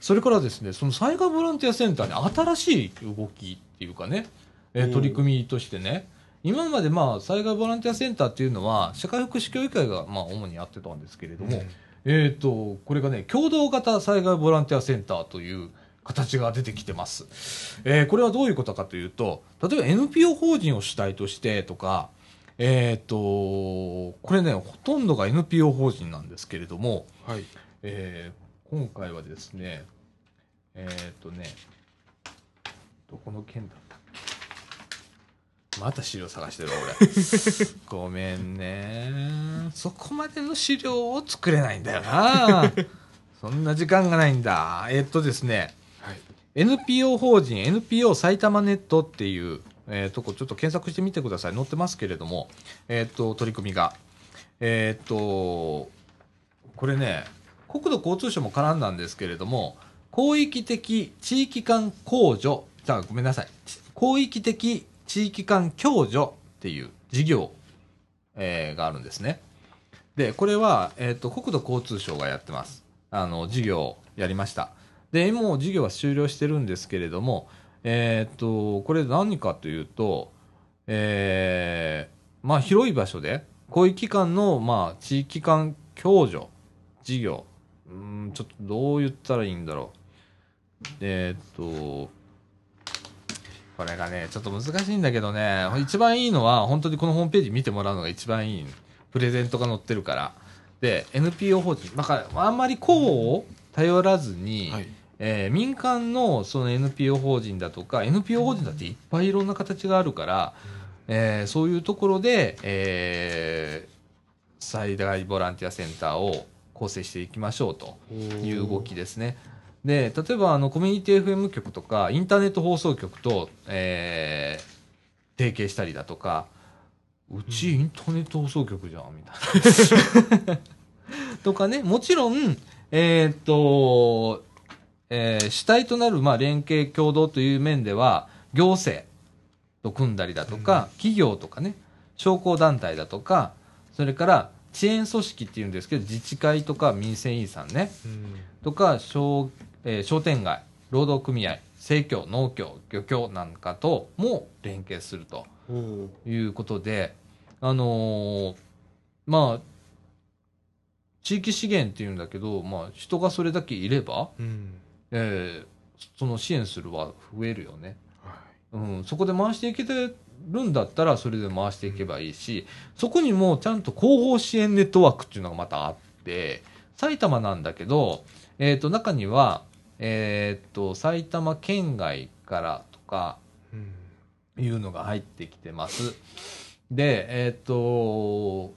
それからですね、その災害ボランティアセンターに新しい動きっていうかね、えー。取り組みとしてね、今までまあ災害ボランティアセンターっていうのは社会福祉協議会がまあ主にやってたんですけれども、えっ、とこれがね共同型災害ボランティアセンターという形が出てきてます、えーこれはどういうことかというと例えば NPO 法人を主体としてとかえっ、とこれねほとんどが NPO 法人なんですけれども、はい。えー今回はですねえっ、とねどこの県だまた資料探してるわ俺。ごめんね。そこまでの資料を作れないんだよな。そんな時間がないんだ。えっ、とですね。はい。NPO 法人 NPO 埼玉ネットっていう、えーとこちょっと検索してみてください。載ってますけれども、えー、と取り組みが。えっ、とこれね国土交通省も絡んだんですけれども広域的地域間控除じゃあごめんなさい。ち広域的地域間共助っていう事業、えーがあるんですね。でこれは、えー、と国土交通省がやってます。あの事業をやりました。でもう事業は終了してるんですけれども、えーっとこれ何かというと、えーまあ、広い場所で広域間の、まあ、地域間共助事業。うんちょっとどう言ったらいいんだろう。えーっとこれがねちょっと難しいんだけどね一番いいのは本当にこのホームページ見てもらうのが一番いい。プレゼントが載ってるから。で NPO 法人。だからあんまり公を頼らずに、はい。えー民間のその NPO 法人だとか NPO 法人だっていっぱいいろんな形があるから、えーそういうところで、えー災害ボランティアセンターを構成していきましょうという動きですね。で例えばあのコミュニティ FM 局とかインターネット放送局と、えー提携したりだとかうちインターネット放送局じゃんみたいな。とかねもちろんえーっと、えー主体となる、まあ、連携共同という面では行政と組んだりだとか、企業とかね商工団体だとかそれから支援組織っていうんですけど自治会とか民生委員さんねうん。とか商,、えー商店街労働組合生協農協漁協なんかとも連携するということであのーまあ地域資源っていうんだけど、まあ、人がそれだけいれば、うん。えーその支援するは増えるよね、はうん、そこで回していけてるんだったらそれで回していけばいいしそこにもちゃんと広報支援ネットワークっていうのがまたあって埼玉なんだけど、えー、と中には、えー、と埼玉県外からとかいうのが入ってきてます。で、えっ、と、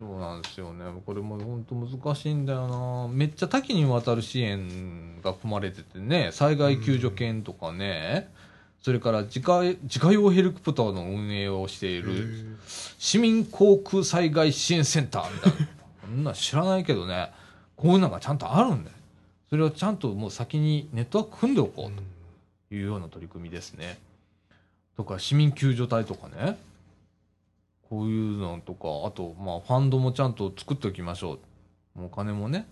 そうなんですよね。これも本当難しいんだよな。めっちゃ多岐にわたる支援が組まれててね、災害救助犬とかね、それから自家自家用ヘリコプターの運営をしていへるー市民航空災害支援センターみたいな。そんなん知らないけどね、こういうのがちゃんとあるんだよ。それをちゃんともう先にネットワーク組んでおこうと。いうような取り組みですね。とか市民救助隊とかね。こういうのとかあとまあファンドもちゃんと作っておきましょう。もうお金もね。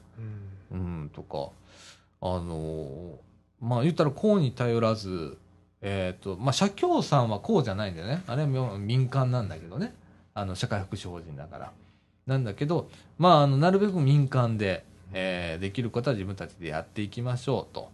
うん。うんとか。あのまあ言ったらこうに頼らずえっ、とまあ社協さんはこうじゃないんだよね。あれは民間なんだけどね。あの社会福祉法人だから。なんだけどまああのなるべく民間で、えーできることは自分たちでやっていきましょうと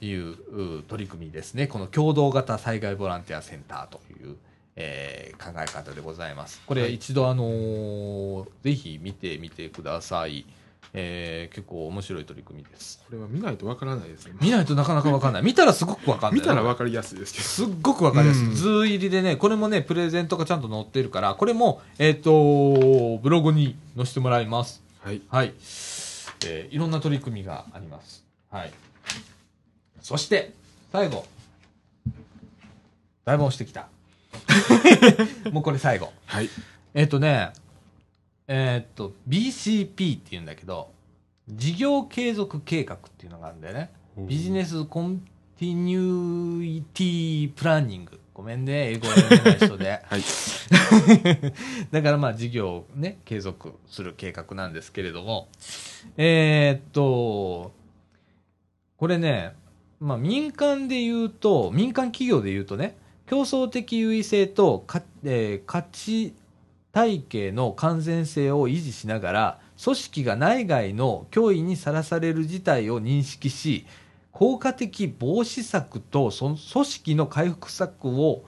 いうう取り組みですね。この共同型災害ボランティアセンターという、えー考え方でございます。これはい一度あのーぜひ見てみてください、えー結構面白い取り組みです。これは見ないとわからないですね。見ないとなかなかわかんない。見たらすごくわかんない。見たらわかりやすいですけど。すっごくわかりやすい。うん。図入りでね、これもね、プレゼントがちゃんと載ってるから、これも、えっ、と、ブログに載せてもらいます。はい。はい。えーいろんな取り組みがあります。はい。そして、最後。だいぶ押してきた。もうこれ最後。はいえっ、とね、えっ、と、BCP って言うんだけど、事業継続計画っていうのがあるんだよね。ビジネスコンティニュイティプランニング。ごめんね、英語が読めない人で。はい だからまあ事業をね、継続する計画なんですけれども、えーっと、これね、まあ民間で言うと、民間企業で言うとね、競争的優位性とか、えー価値体系の完全性を維持しながら、組織が内外の脅威にさらされる事態を認識し、効果的防止策とその組織の回復策を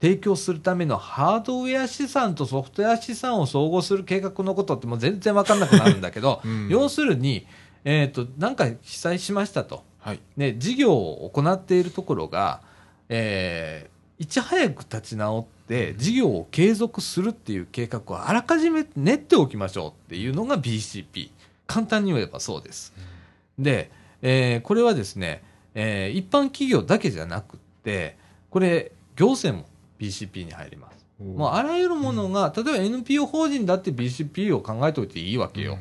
提供するためのハードウェア資産とソフトウェア資産を総合する計画のことってもう全然わかんなくなるんだけど、うん要するに、えっ、と、なんか被災しましたと。はい。で、事業を行っているところが、えーいち早く立ち直って、事業を継続するっていう計画をあらかじめ練っておきましょうっていうのが BCP。簡単に言えばそうです。で、えーこれはですね、えー一般企業だけじゃなくって、これ、行政も BCP に入ります。もうあらゆるものが、例えば NPO 法人だって BCP を考えておいていいわけよ。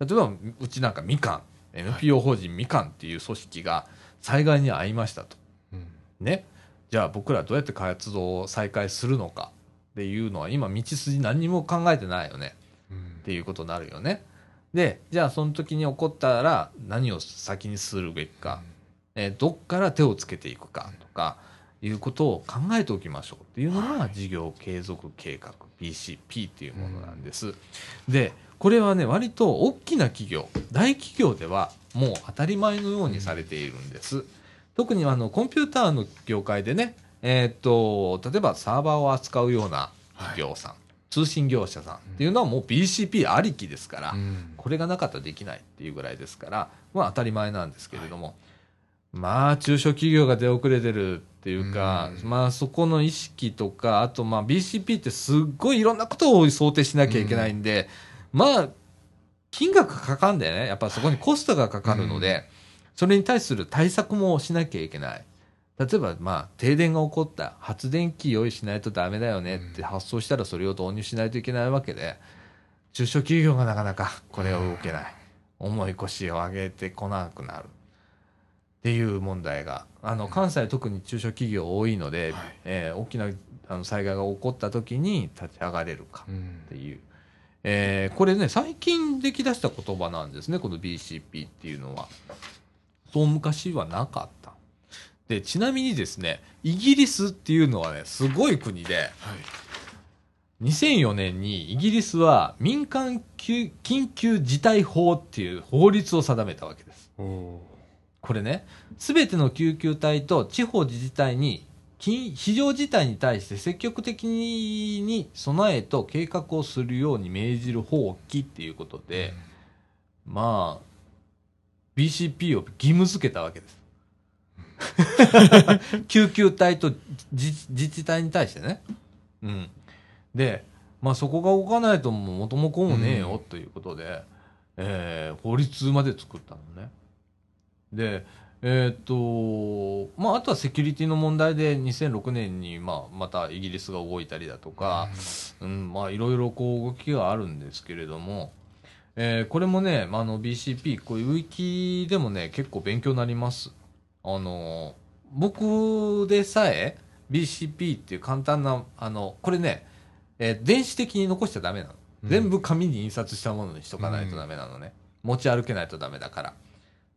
例えば、うちなんかみかん、NPO 法人みかんっていう組織が災害に遭いましたと。うんね。じゃあ僕らどうやって活動を再開するのかっていうのは今道筋何にも考えてないよねうんっていうことになるよね。で、じゃあその時に起こったら何を先にするべきか、えーどっから手をつけていくかとかいうことを考えておきましょうっていうのが事業継続計画 BCP っていうものなんです。で、これはね、割と大きな企業、大企業ではもう当たり前のようにされているんです。特にあのコンピューターの業界でね、えーっと、例えばサーバーを扱うような企業さん、通信業者さんっていうのはもう BCP ありきですから、うんこれがなかったらできないっていうぐらいですから、まあ当たり前なんですけれども、まあ中小企業が出遅れてるっていうか、うんまあそこの意識とか、あとまあ BCP ってすっごいいろんなことを想定しなきゃいけないんで、まあ、金額がかかるんだよね。やっぱそこにコストがかかるので、それに対する対策もしなきゃいけない。例えば、まあ、停電が起こった。発電機用意しないとダメだよねって発想したらそれを導入しないといけないわけで、中小企業がなかなかこれを動けない。重い腰を上げてこなくなる。っていう問題が、あの、関西特に中小企業多いので、はいえー大きなあの災害が起こった時に立ち上がれるかうんっていう。えーこれね、最近でき出した言葉なんですね、この BCP っていうのは。そう昔はなかった。で、ちなみにですね、イギリスっていうのはね、すごい国で、はい2004年にイギリスは民間救緊急事態法っていう法律を定めたわけです。これね、すべての救急隊と地方自治体に緊非常事態に対して積極的に備えと計画をするように命じる法規っていうことで、まあ、BCP を義務付けたわけです。救急隊と自自治体に対してね。うん。で、まあそこが動かないともう元も子もねえよということで、えー法律まで作ったのね。で、えーっと、まああとはセキュリティの問題で2006年に、まあまたイギリスが動いたりだとか、うん、まあいろいろこう動きがあるんですけれども、えーこれもね、まあ、あの BCP、こういうウィキでもね、結構勉強になります。あの、僕でさえ BCP っていう簡単な、あの、これね、えー電子的に残しちゃダメなの。うん全部紙に印刷したものにしとかないとダメなのね。持ち歩けないとダメだから。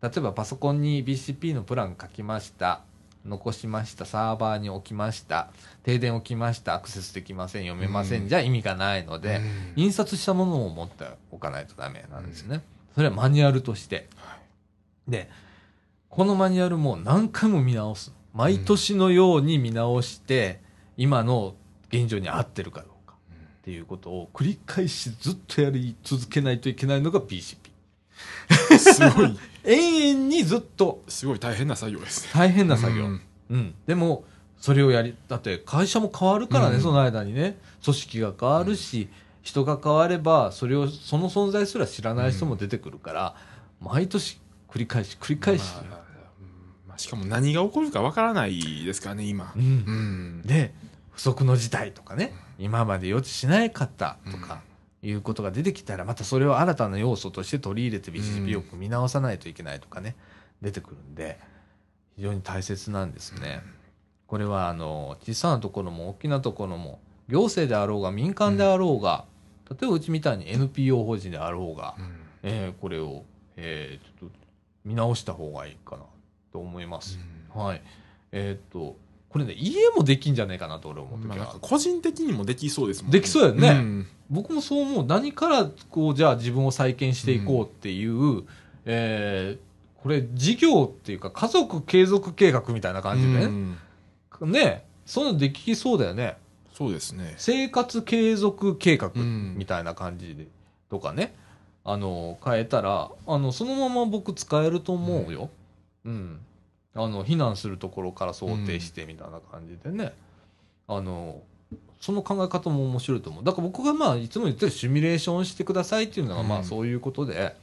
例えばパソコンに BCP のプラン書きました。残しました。サーバーに置きました。停電起きました。アクセスできません。読めません。うんじゃあ意味がないので、うん印刷したものを持っておかないとダメなんですね。それはマニュアルとして。で、このマニュアルも何回も見直す。毎年のように見直して、今の現状に合ってるかどうか。っていうことを繰り返しずっとやり続けないといけないのが BCP。すごい、永遠にずっと。すごい大変な作業です。ね。大変な作業。うん。うん、でも、それをやり、だって会社も変わるからね、うん。その間にね、組織が変わるし、人が変われば、それを、その存在すら知らない人も出てくるから、毎年繰り返し、繰り返し、しかも何が起こるかわからないですからね、今。うんうんで、不測の事態とかね、今まで予知しなかったとか、いうことが出てきたら、またそれを新たな要素として取り入れて BCP を組み直さないといけないとかね、出てくるんで、非常に大切なんですね。これは、あの、小さなところも大きなところも、行政であろうが民間であろうが、例えばうちみたいに NPO 法人であろうが、うんえーこれを、えーちょっと見直した方がいいかなと思います。はい。えーっと、これね、家もできんじゃないかなと俺思ってまあ、個人的にもできそうですもんできそうやねん僕もそう思う。何から、こう、じゃあ自分を再建していこうっていう、えーこれ事業っていうか家族継続計画みたいな感じでうね。んね。そんなのできそうだよね。そうですね。生活継続計画うんみたいな感じで、とかね。あの、変えたら、あの、そのまま僕使えると思うよ。うん。あの、避難するところから想定してみたいな感じでね。あの、その考え方も面白いと思う。だから僕がまあ、いつも言ってるシミュレーションしてくださいっていうのが、まあ、うんそういうことで、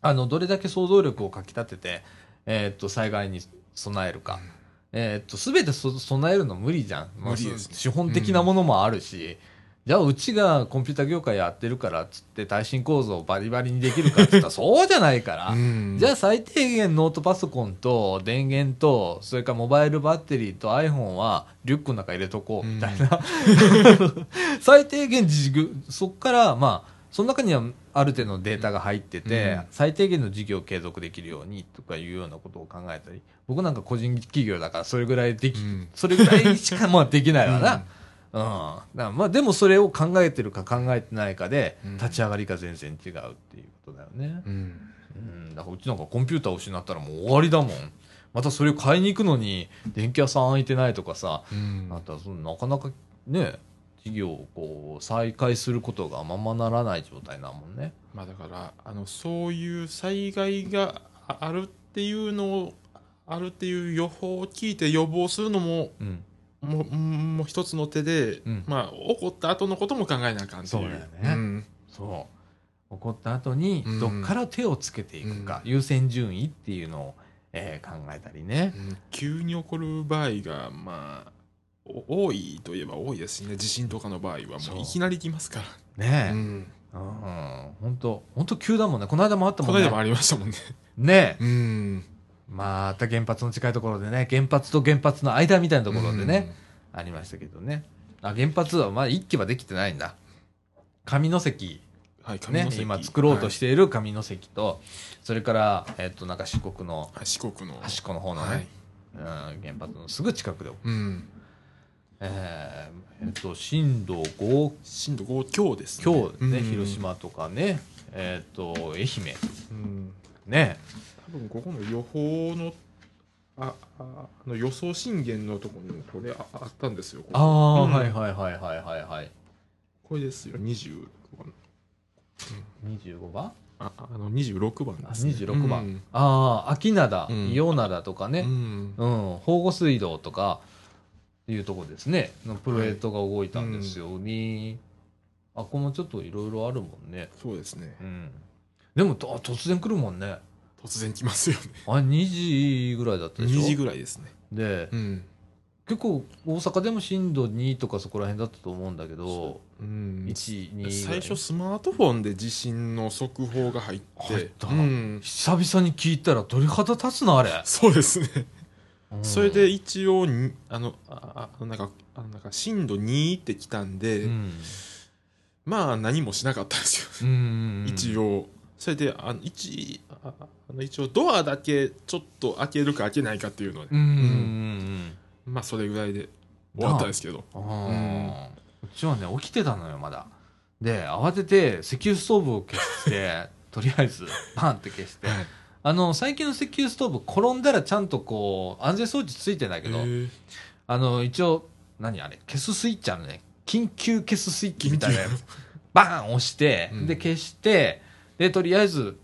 あの、どれだけ想像力をかき立てて、えーっと、災害に備えるか。えーっと、すべてそ備えるの無理じゃん。まあ資本的なものもあるし、じゃあうちがコンピュータ業界やってるからっつって耐震構造をバリバリにできるかっつったら そうじゃないから。うんじゃあ最低限ノートパソコンと電源と、それからモバイルバッテリーと iPhone はリュックの中入れとこうみたいな。最低限自粛、そっからまあ、その中にはある程度のデータが入ってて、うん最低限の事業を継続できるようにとかいうようなことを考えたり、僕なんか個人企業だからそれぐらいでき、うんそれぐらいしかまあできないわな。うん。だからまあでもそれを考えてるか考えてないかで、うん立ち上がりが全然違うっていうことだよね。うんうん、だからうちなんかコンピューターを失ったらもう終わりだもん。またそれを買いに行くのに電気屋さん開いてないとかさ、うんあとはそのなかなかね、事業をこう再開することがままならない状態なもんね。まあだからあのそういう災害がああるっていうのをあるっていう予報を聞いて予防するのもうん。もうもう一つの手で、うんまあ起こった後のことも考えなあかんそうだよねうんそう。起こった後にうんどっから手をつけていくか、優先順位っていうのを、えー考えたりね。うん急に起こる場合がまあお多いといえば多いですしね地震とかの場合はもういきなり来ますから、ねえ。うんうん。本当本当急だもんね。この間もあったもんね。この間もありましたもんねねえ。うんまた原発の近いところでね、原発と原発の間みたいなところでね、ありましたけどね。あ、原発はまだ一期はできてないんだ。上関、うんはい上ね、関。今作ろうとしている上関と、それから、えっと、なんか四国のはい四国の。端っこの方のね、はい。うん、原発のすぐ近くで、うん。えーえっと、震度5震度5強ですね。強ね、うん。広島とかね、えっと、愛媛、うん。ね、多分ここの予報のあああの予想震源のところにこれああったんですよ。ああ、うん。はいはいはいはいはいはい。これですよ。26番。25番？ああの26番あです、ね、26番、うん。ああ秋灘、うん。伊予灘とかうね、ん。うん。宝護水道とかいうとこですね。のプレートが動いたんですよ、にあここもちょっといろいろあるもんね。そうですね。うん。でもと突然来るもんね突然来ますよね。あれ2時ぐらいだったでしょ？2時ぐらいですね。でうん、結構大阪でも震度2とかそこら辺だったと思うんだけどう。ん、12ぐらい。最初スマートフォンで地震の速報が入って。入ったうん、久々に聞いたら鳥肌立つなあれ、そうですね。うん。それで一応にあのああなんかあのなんか震度2って来たんで、うん。まあ何もしなかったんですよ、うん。一応それであの一ああの一応ドアだけちょっと開けるか開けないかっていうので、うん。まあそれぐらいで終わったんですけど。うん。うちはね起きてたのよまだ。で慌てて石油ストーブを消して とりあえずバンって消して、はい。あの最近の石油ストーブ転んだらちゃんとこう安全装置ついてないけど、あの一応何あれ消すスイッチあるね。緊急消すスイッチみたいなやつ。バーン押して、うん。で消してでとりあえずん？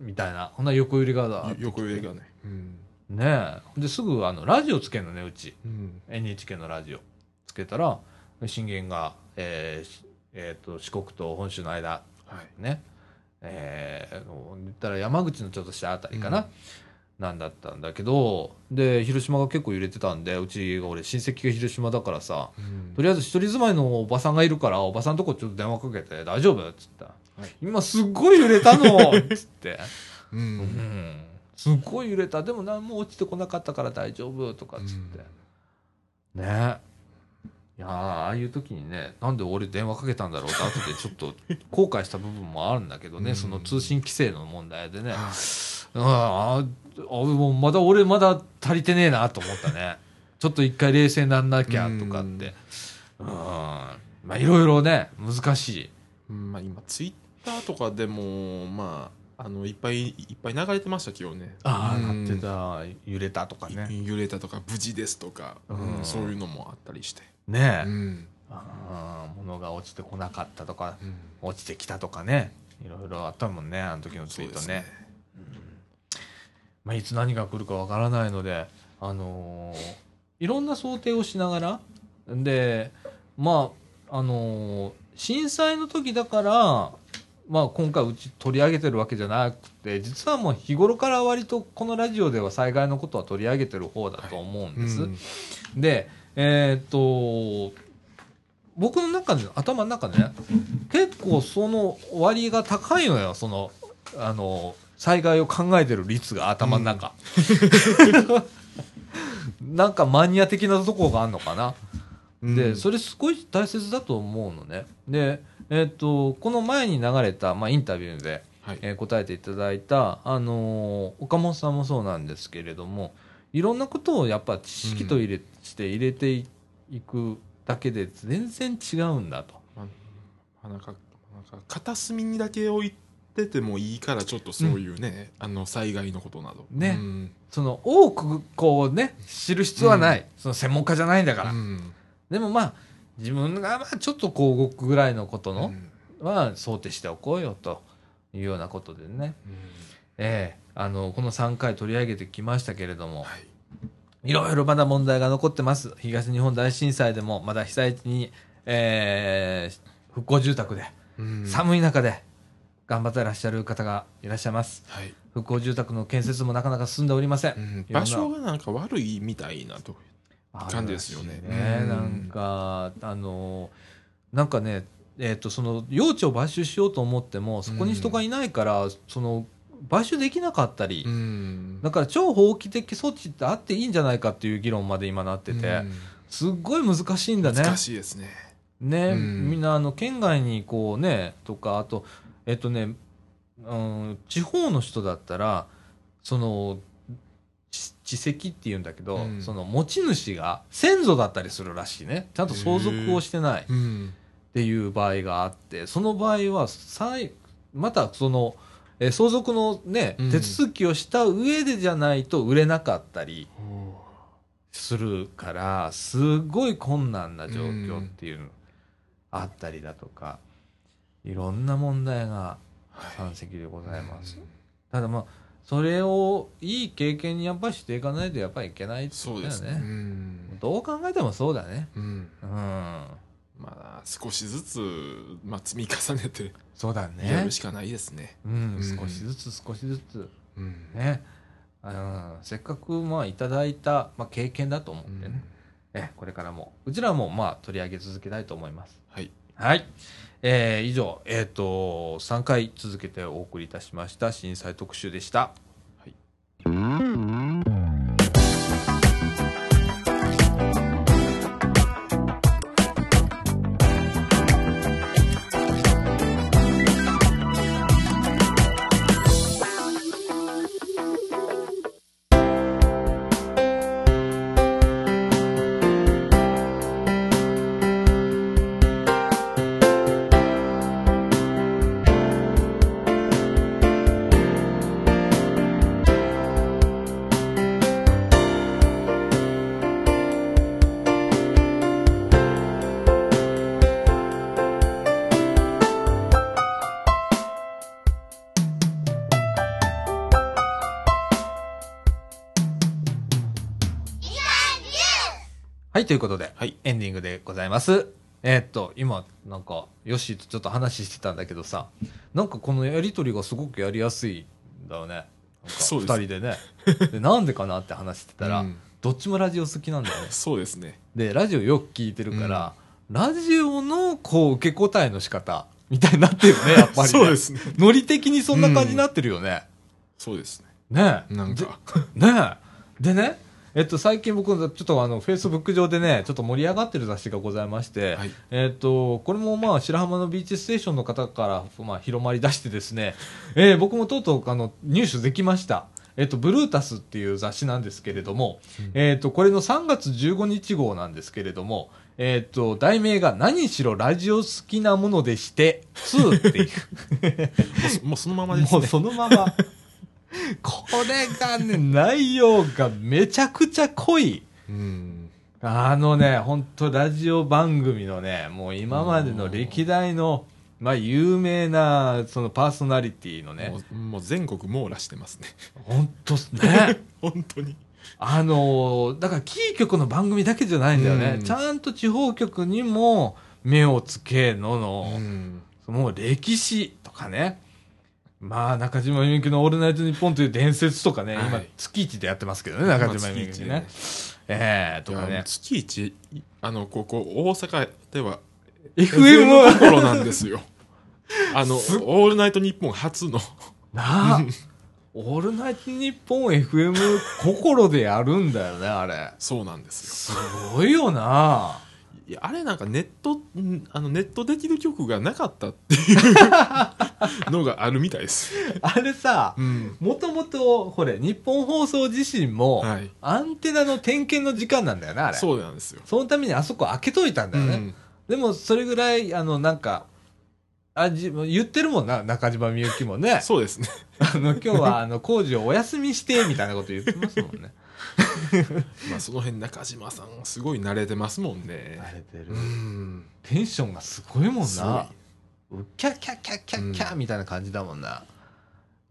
みたいな。ほんなら横揺れがだよ横揺れがね。うん、ねえ。ですぐあのラジオつけるのねうち。うん、NHK のラジオ。つけたら震源が、えーしえーと四国と本州の間。はい。ね。えー、言ったら山口のちょっとしたあたりかな、うん。なんだったんだけどで広島が結構揺れてたんでうちが俺親戚が広島だからさうん。とりあえず一人住まいのおばさんがいるからおばさんとこちょっと電話かけて大丈夫？っつった、はい今すっごい揺れたの。っ つって。ううん。ん、すっごい揺れた。でも何も落ちてこなかったから大丈夫とかっつって、ね。いやーああいう時にねなんで俺電話かけたんだろうって後でちょっと後悔した部分もあるんだけどね、うん。その通信規制の問題でね、はいあああもうまだ俺まだ足りてねえなと思ったね。ちょっと一回冷静になんなきゃとかって。うん。まあ、いろいろね、難しい。うん。まあ、今ツイッターとかでもまああのいっぱいいっぱい流れてましたけどね。ああ、うん。なってた、揺れたとかね。揺れたとか無事ですとか、うんうん。そういうのもあったりして、ねえ。うん。あー物が落ちてこなかったとか、うん。落ちてきたとかね。いろいろあったもんね、あの時のツイートね。まあ、いつ何が来るかわからないので、あのーいろんな想定をしながら、で、まあ、あのー震災の時だから、まあ、今回うち取り上げてるわけじゃなくて、実はもう日頃から割とこのラジオでは災害のことは取り上げてる方だと思うんです。うんで、えーっと、僕の中で、頭の中でね、結構その割が高いのよ、その、あの、災害を考えてる率が頭の中。なんかマニア的なところがあるのかな。で、それすごい大切だと思うのね。で、えーっと、この前に流れた、まあ、インタビューで、はい。えー答えていただいた、あのー岡本さんもそうなんですけれどもいろんなことをやっぱ知識と入れ、して入れていくだけで全然違うんだと。まあなんかなんか片隅にだけ置いててもいいからちょっとそういうね、あの災害のことなど。ね。うん。その多くこうね知る必要はない、その専門家じゃないんだから、うん。でもまあ自分がまあちょっとこう動くぐらいのことのうん。は想定しておこうよというようなことでね、ええ。あのこの3回取り上げてきましたけれども、はい。いろいろまだ問題が残ってます。東日本大震災でも、まだ被災地に、えー復興住宅で、うん。寒い中で頑張ってらっしゃる方がいらっしゃいます。はい。復興住宅の建設もなかなか進んでおりません。うん。場所がなんか悪いみたいなと感じですよね。うんなんか、あの、なんかね、えっ、と、その、用地を買収しようと思っても、そこに人がいないから、その、買収できなかったり、うん。だから超法規的措置ってあっていいんじゃないかっていう議論まで今なってて、うん。すっごい難しいんだね。難しいですね。ね、うん。みんなあの県外にこうねとかあとえっとね、うん、地方の人だったらそのち地籍っていうんだけど、うん。その持ち主が先祖だったりするらしいね。ちゃんと相続をしてない。っうん。ていう場合があってその場合は再またそのえ相続のね、うん。手続きをした上でじゃないと売れなかったりするからすごい困難な状況っていうのあったりだとかいろんな問題が山積でございます、ただまあそれをいい経験にやっぱりしていかないとやっぱりいけないってことだよそうですね。うん。どう考えてもそうだね。うん。うん。まあ少しずつ、まあ、積み重ねてそうだやねるしかないですね。うん。うん。少しずつ少しずつ。うん。ね。うんせっかくまあいただいた、まあ、経験だと思ってね、うん。えこれからもうちらもまあ取り上げ続けたいと思いますはい。えー以上、えっ、と、3回続けてお送りいたしました震災特集でした。えーっと、今、なんか、ヨッシーとちょっと話してたんだけどさ、なんかこのやりとりがすごくやりやすいんだよね。なんかそうです二人でね。で、なんでかなって話してたら、うんどっちもラジオ好きなんだよね。そうですね。で、ラジオよく聞いてるから、ラジオのこう受け答えの仕方みたいになってるね、やっぱり、ね。そうですね。ノリ的にそんな感じになってるよね。そうですね。ねえ。なんか、でねえ。でね、えっと、最近僕、ちょっとあの、フェイスブック上でね、ちょっと盛り上がってる雑誌がございまして、はいえっと、これもまあ、白浜のビーチステーションの方から、まあ、広まり出してですね、えー僕もとうとう、あの、入手できました。えっと、ブルータスっていう雑誌なんですけれども、えっと、これの3月15日号なんですけれども、えっと、題名が何しろラジオ好きなものでして、2っていう。もうそもうそのままですね。もうそのまま。これがね、内容がめちゃくちゃ濃い。うん。あのね、本当ラジオ番組のね、もう今までの歴代の、まあ有名な、そのパーソナリティのねも、う全国網羅してますね。本当っすね。本当に。あのーだからキー局の番組だけじゃないんだよね。うんちゃんと地方局にも目をつけのの、うん。もう歴史とかね。まあ、中島みゆきのオールナイトニッポンという伝説とかね、はい今、月一でやってますけどね、中島みゆきねまあ。ええとかね。月一、いあの、ここ、大阪では、FM のは、ところなんですよ。あの、オすールナイトニッポン初の。なあ、オールナイトニッポン FM 心でやるんだよね、あれ。そうなんですよ。すごいよないや、あれなんかネット、んあの、ネットできる曲がなかったっていうのがあるみたいです。あれさ、うん。もともと、これ、日本放送自身も、はい。アンテナの点検の時間なんだよね、あれ。そうなんですよ。そのためにあそこ開けといたんだよね。うんでも、それぐらい、あの、なんか、あじ言ってるもんな、中島みゆきもね。そうですね。あの、今日は、あの、工事をお休みして、みたいなこと言ってますもんね。まあ、その辺中島さんすごい慣れてますもんね。慣れてるうん。テンションがすごいもんな。うキャキャキャキャキャみたいな感じだもんな。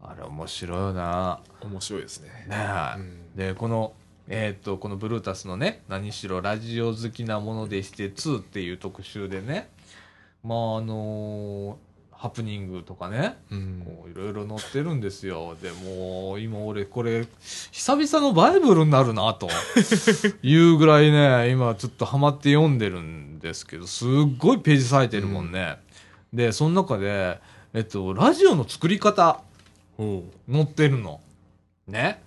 あれ面白いよな。面白いですね。ねえ。うんで、この、えーっと、このブルータスのね、何しろラジオ好きなものでして2っていう特集でね、まああのーハプニングとかね、うん。こういろいろ載ってるんですよ。でもう、今俺これ、久々のバイブルになるな、と いうぐらいね、今ちょっとハマって読んでるんですけど、すっごいページ割いてるもんね。で、その中で、えっと、ラジオの作り方、載ってるの。ね。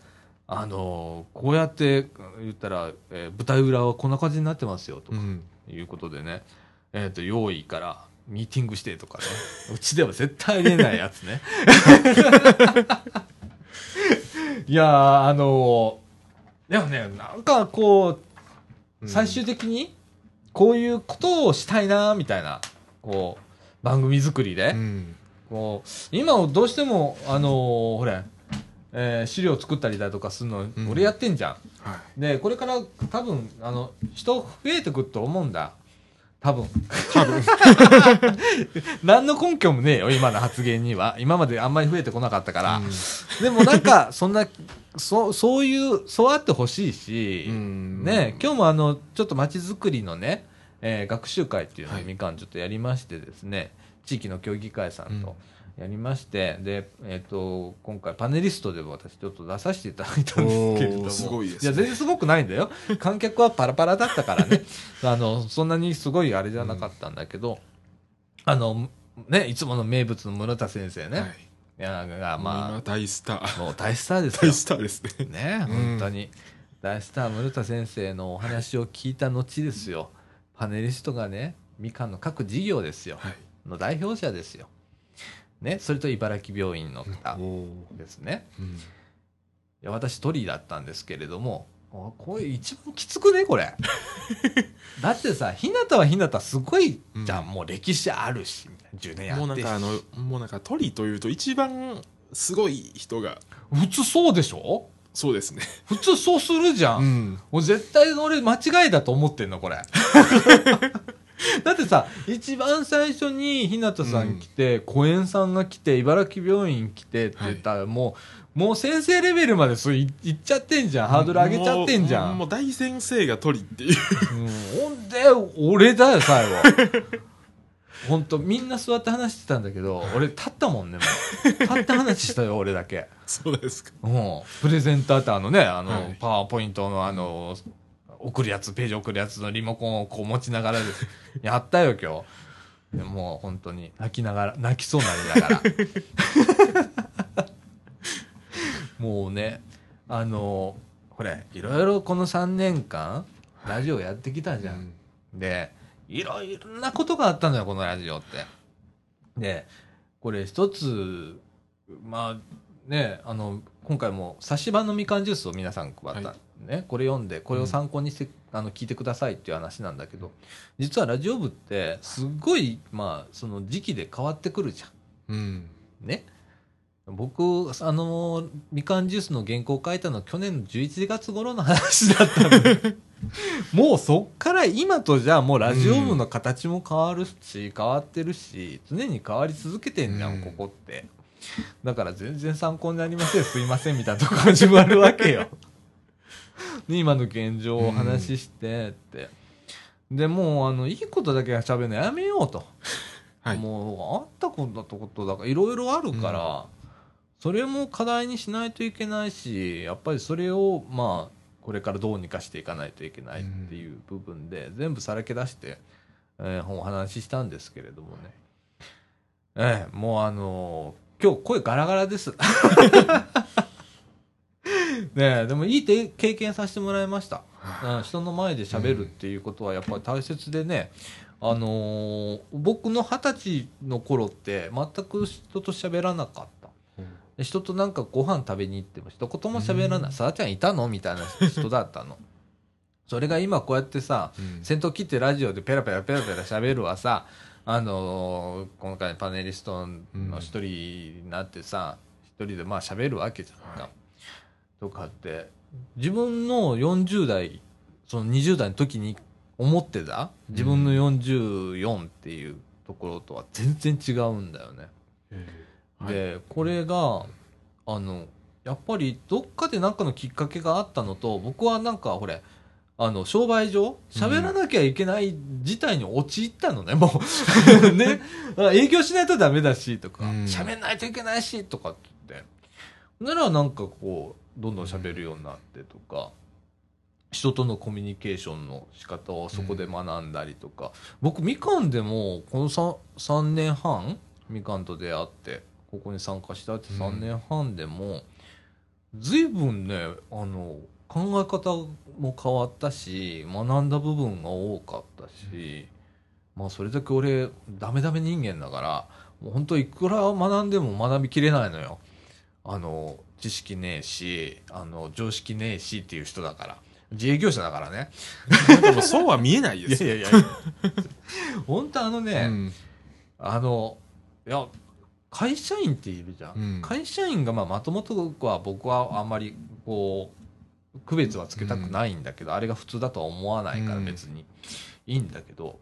あのーこうやって言ったら、えー舞台裏はこんな感じになってますよ、とかうん。いうことでね。えっ、と、用意からミーティングしてとかね。うちでは絶対ありえないやつね。いやー、あのーでもね、なんかこう、最終的に、こういうことをしたいな、みたいな、こう、番組作りで、うん。こう、今どうしても、あのーほれ、えー資料作ったりだとかするの、ん俺やってんじゃん。はい。で、これから多分、あの、人増えてくると思うんだ。多分。多分。何の根拠もねえよ、今の発言には。今まであんまり増えてこなかったから。うんでもなんか、そんな、そ、そういう、そうあってほしいし、うんね、今日もあの、ちょっと街づくりのね、えー学習会っていうのをはいみかんちょっとやりましてですね、地域の協議会さんとやりまして、で、えっ、と、今回パネリストでも私ちょっと出させていただいたんですけれども。すごいですねいや、全然すごくないんだよ。観客はパラパラだったからね。あの、そんなにすごいあれじゃなかったんだけど、あの、ね、いつもの名物の室田先生ね。はい。いや、ま大スター。あ、もう大スターですよ大。スターですね。ね、うん本当に。大スター、室田先生のお話を聞いた後ですよ。パネリストがね、みかんの各事業ですよ。はい。の代表者ですよ。ね、それと茨城病院の方ですね。うん。いや私トリーだったんですけれども、あこれ一番きつくね、これ。だってさ、日向は日向すごいじゃん、うんもう歴史あるし、10年やってもうなんかあの、もうなんか鳥というと一番すごい人が、普通そうでしょ？そうですね。普通そうするじゃん。ん。もう絶対俺間違いだと思ってんの、これ。だってさ、一番最初に日向さん来て、小園さんが来て、茨城病院来てって言ったら、もう、もう先生レベルまでそういいっちゃってんじゃん。ハードル上げちゃってんじゃ。んもう大先生が鳥っていう。うんほんで、俺だよ、最後。ほんと、みんな座って話してたんだけど、俺立ったもんね、もう。立って話したよ、俺だけ。そうですか。うん。プレゼンターってあのね、あの、はいパワーポイントのあの、送るやつ、ページ送るやつのリモコンをこう持ちながらです。やったよ、今日。でもう本当に泣きながら、泣きそうになりながら。もうね、あの、これ、いろいろこの3年間、ラジオやってきたじゃん。で、いろいろなことがあったのよ、このラジオって。で、これ一つ、まあ、ね、あの、今回も差し版のみかんジュースを皆さん配った、はね、これ読んで、これを参考にして、あの、聞いてくださいっていう話なんだけど、実はラジオ部って、すっごい、まあ、その時期で変わってくるじゃん。うんね。僕、あの、みかんジュースの原稿を書いたの去年の11月頃の話だったので、もうそっから今とじゃあもうラジオ部の形も変わるし、変わってるし、常に変わり続けてんじゃん、うんここって。だから全然参考になりません、すいません、みたいなとこ始まるわけよ。で 今の現状をお話ししてって。で、もう、あの、いいことだけは喋るのやめようと。はいもうあったことだとことだからいろいろあるから、それも課題にしないといけないしやっぱりそれをまあこれからどうにかしていかないといけないっていう部分で、全部さらけ出して、えーお話ししたんですけれどもねええもうあのー今日声ガラガラです ねえでもいいて経験させてもらいました、うん、人の前で喋るっていうことはやっぱり大切でね、あのー僕の二十歳の頃って全く人と喋らなかった。で人となんかご飯食べに行っても一言も喋らない。さあちゃんいたの？みたいな人だったの。それが今こうやってさ、うん先頭切ってラジオでペラペラペラペラ喋るはさ、あのー今回パネリストの一人になってさ、一人でまあ喋るわけじゃんか。はいとかって、自分の40代、その20代の時に思ってた？自分の44っていうところとは全然違うんだよね。はいで、これが、あの、やっぱりどっかで何かのきっかけがあったのと、僕はなんか、ほれ、あの、商売上、喋らなきゃいけない事態に陥ったのね、もう。ね。営業しないとダメだし、とか、うん喋んないといけないし、とかって言って。ならなんかこう、どんどん喋るようになってとか、人とのコミュニケーションの仕方をそこで学んだりとか、僕みかんでもこの 3, 3年半みかんと出会ってここに参加したって3年半でも、随分ねあの考え方も変わったし学んだ部分が多かったし、まあそれだけ俺ダメダメ人間だからもう本当いくら学んでも学びきれないのよ。あの知識ねえしあの常識ねえしっていう人だから。自営業者だからね。でもそうは見えないですよ。いやいやいや 本当あのね、うん。あのいや会社員っているじゃん、うん。会社員がまあまともとは僕はあんまりこう区別はつけたくないんだけど、あれが普通だとは思わないからうん。別に。いいんだけど、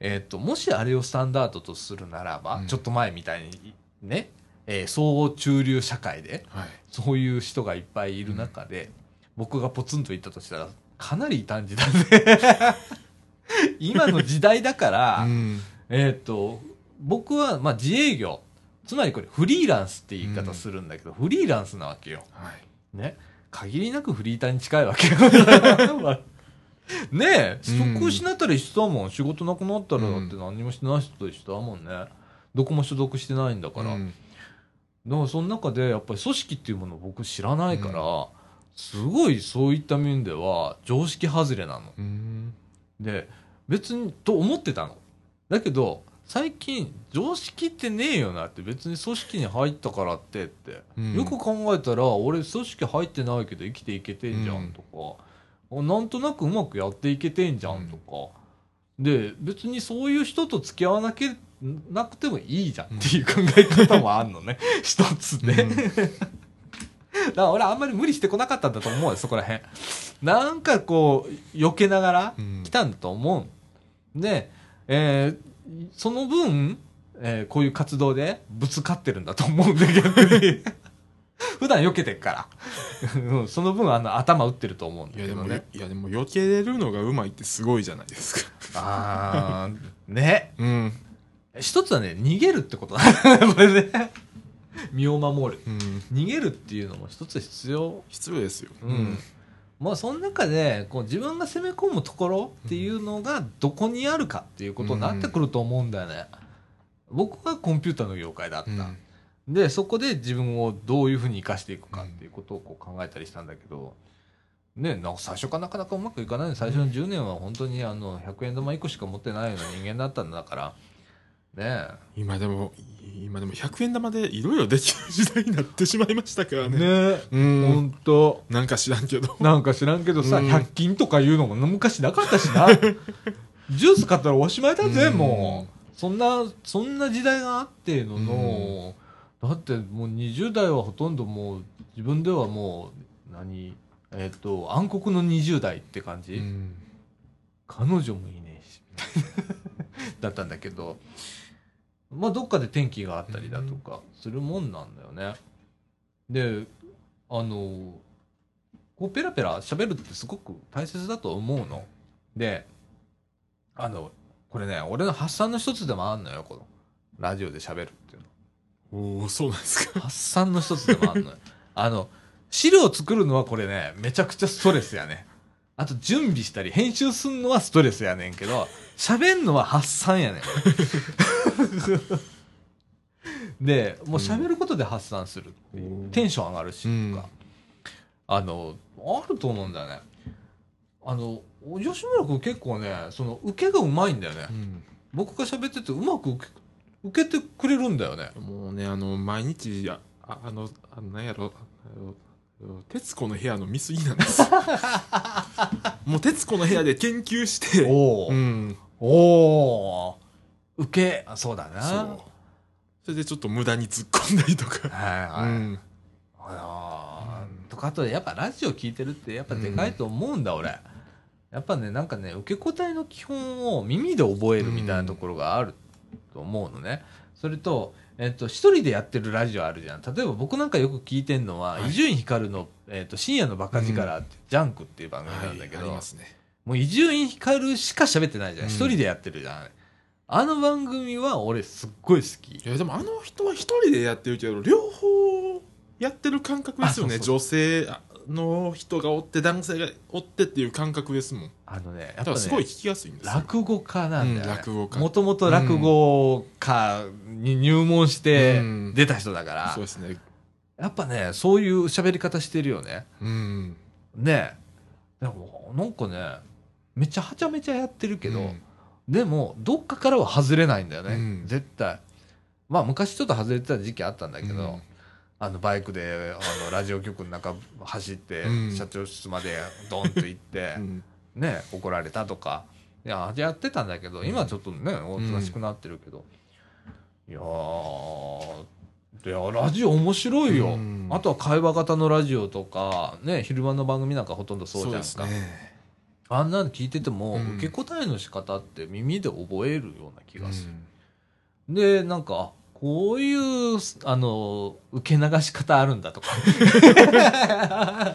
えーっともしあれをスタンダードとするならば、うん。ちょっと前みたいにね、えー総合中流社会ではい。そういう人がいっぱいいる中で、僕がポツンと言ったとしたらかなり異端児だね 今の時代だから、うんえーっ、と、僕は、まあ、自営業。つまりこれ、フリーランスって言い方するんだけど、フリーランスなわけよ。はい。ね。限りなくフリーターに近いわけよ。ねえ、うん職失ったら一緒だもん。仕事なくなったら、だうんって何もしてない人と一緒だもんね。どこも所属してないんだから。うんだからその中で、やっぱり組織っていうものを僕知らないから、すごいそういった面では常識外れなの。うん。で別にと思ってたの。だけど最近常識ってねえよなって別に組織に入ったからってって、うん。よく考えたら俺組織入ってないけど生きていけてんじゃんとか、あなんとなくうまくやっていけてんじゃんとか、で別にそういう人と付き合わなきゃなくてもいいじゃんっていう考え方もあんのね 一つで、うんだから俺あんまり無理してこなかったんだと思うよ、そこら辺。なんかこう、避けながらうん来たんだと思う。で、えーその分、えーこういう活動でぶつかってるんだと思うんだけど、普段避けてっから。うんその分あの頭打ってると思うんだいやでも、けどね。いやでも避けれるのがうまいってすごいじゃないですか。あー、ね。うん。一つはね、逃げるってことだ。これね。身を守る。うん。逃げるっていうのも一つ必要必要ですよ。うん。まあその中でこう自分が攻め込むところっていうのがどこにあるかっていうことになってくると思うんだよね。僕はコンピューターの業界だった。うんで、そこで自分をどういうふうに活かしていくかっていうことをこう考えたりしたんだけど、ね、なんか最初からなかなかうまくいかないの最初の10年は本当にあの100円玉1個しか持ってないような人間だったんだから、ね。今でも今でも100円玉でいろいろできる時代になってしまいましたからえ。ね。ね。え。うん。ほんと。なんか知らんけど。なんか知らんけどさ、うん。100均とかいうのも昔なかったしな。ジュース買ったらおしまいだぜ、うん。もう。そんな、そんな時代があってのの、だってもう20代はほとんどもう、自分ではもう、何、えっ、と、暗黒の20代って感じ、うん。彼女もいねえし、だったんだけど、まあどっかで天気があったりだとかするもんなんだよね。で、あの、こうペラペラ喋るってすごく大切だと思うの。で、あの、これね、俺の発散の一つでもあんのよ、この、ラジオで喋るっていうの。おおそうなんですか発散の一つでもあんのよ。あの、資料作るのはこれね、めちゃくちゃストレスやね。あと準備したり編集すんのはストレスやねんけど、喋んのは発散やねん。で、もう喋ることで発散するううんテンション上がるし、うんとか。あの、あると思うんだよね。あの、吉村君結構ね、その、受けがうまいんだよね。うん僕が喋っててうまく受け受けてくれるんだよね。もうねあの毎日あああのあのなんやろ徹子の部屋の見過ぎなんです もう徹子の部屋で研究してうんおお受け。あそうだな。そう。それでちょっと無駄に突っ込んだりとか。はいはい、うん。あー。とかあとやっぱラジオ聞いてるってやっぱでかいと思うんだ、俺。やっぱねなんかね受け答えの基本を耳で覚えるみたいなところがあると思うのね、それとえっと、一人でやってるラジオあるじゃん。例えば僕なんかよく聞いてんのは、伊集院光の、えっと、深夜のバカ力って、ジャンクっていう番組なんだけはいあど、りますねもう伊集院光しか喋ってないじゃん。うん。一人でやってるじゃん。あの番組は俺すっごい好き。いやでもあの人は一人でやってるけど両方やってる感覚ですよね。あそうそう。女性の人がおって男性がおってっていう感覚ですもん。あのね、やだっぱね、からすごい聞きやすいんですよ。落語家なんだよ、ねうん落語家。もともと落語家に入門してうん。出た人だから、そうですね。やっぱね、そういう喋り方してるよね。うん。ね。え。でもなんかね、めっちゃはちゃめちゃやってるけど、うん。でも、どっかからは外れないんだよね。うん。絶対。まあ、昔ちょっと外れてた時期あったんだけど、うん。あの、バイクで、あの、ラジオ局の中走って、うん。社長室までドンと行って、うん。ね、怒られたとか、いや、やってたんだけど、今はちょっとね、おとなしくなってるけど、いやー、いや、ラジオ面白いよ。うん。あとは会話型のラジオとか、ね、昼間の番組なんかほとんどそうじゃんか。ですねあんなの聞いてても、うん受け答えの仕方って耳で覚えるような気がする。うんで、なんか、あこういう、あの、受け流し方あるんだとか。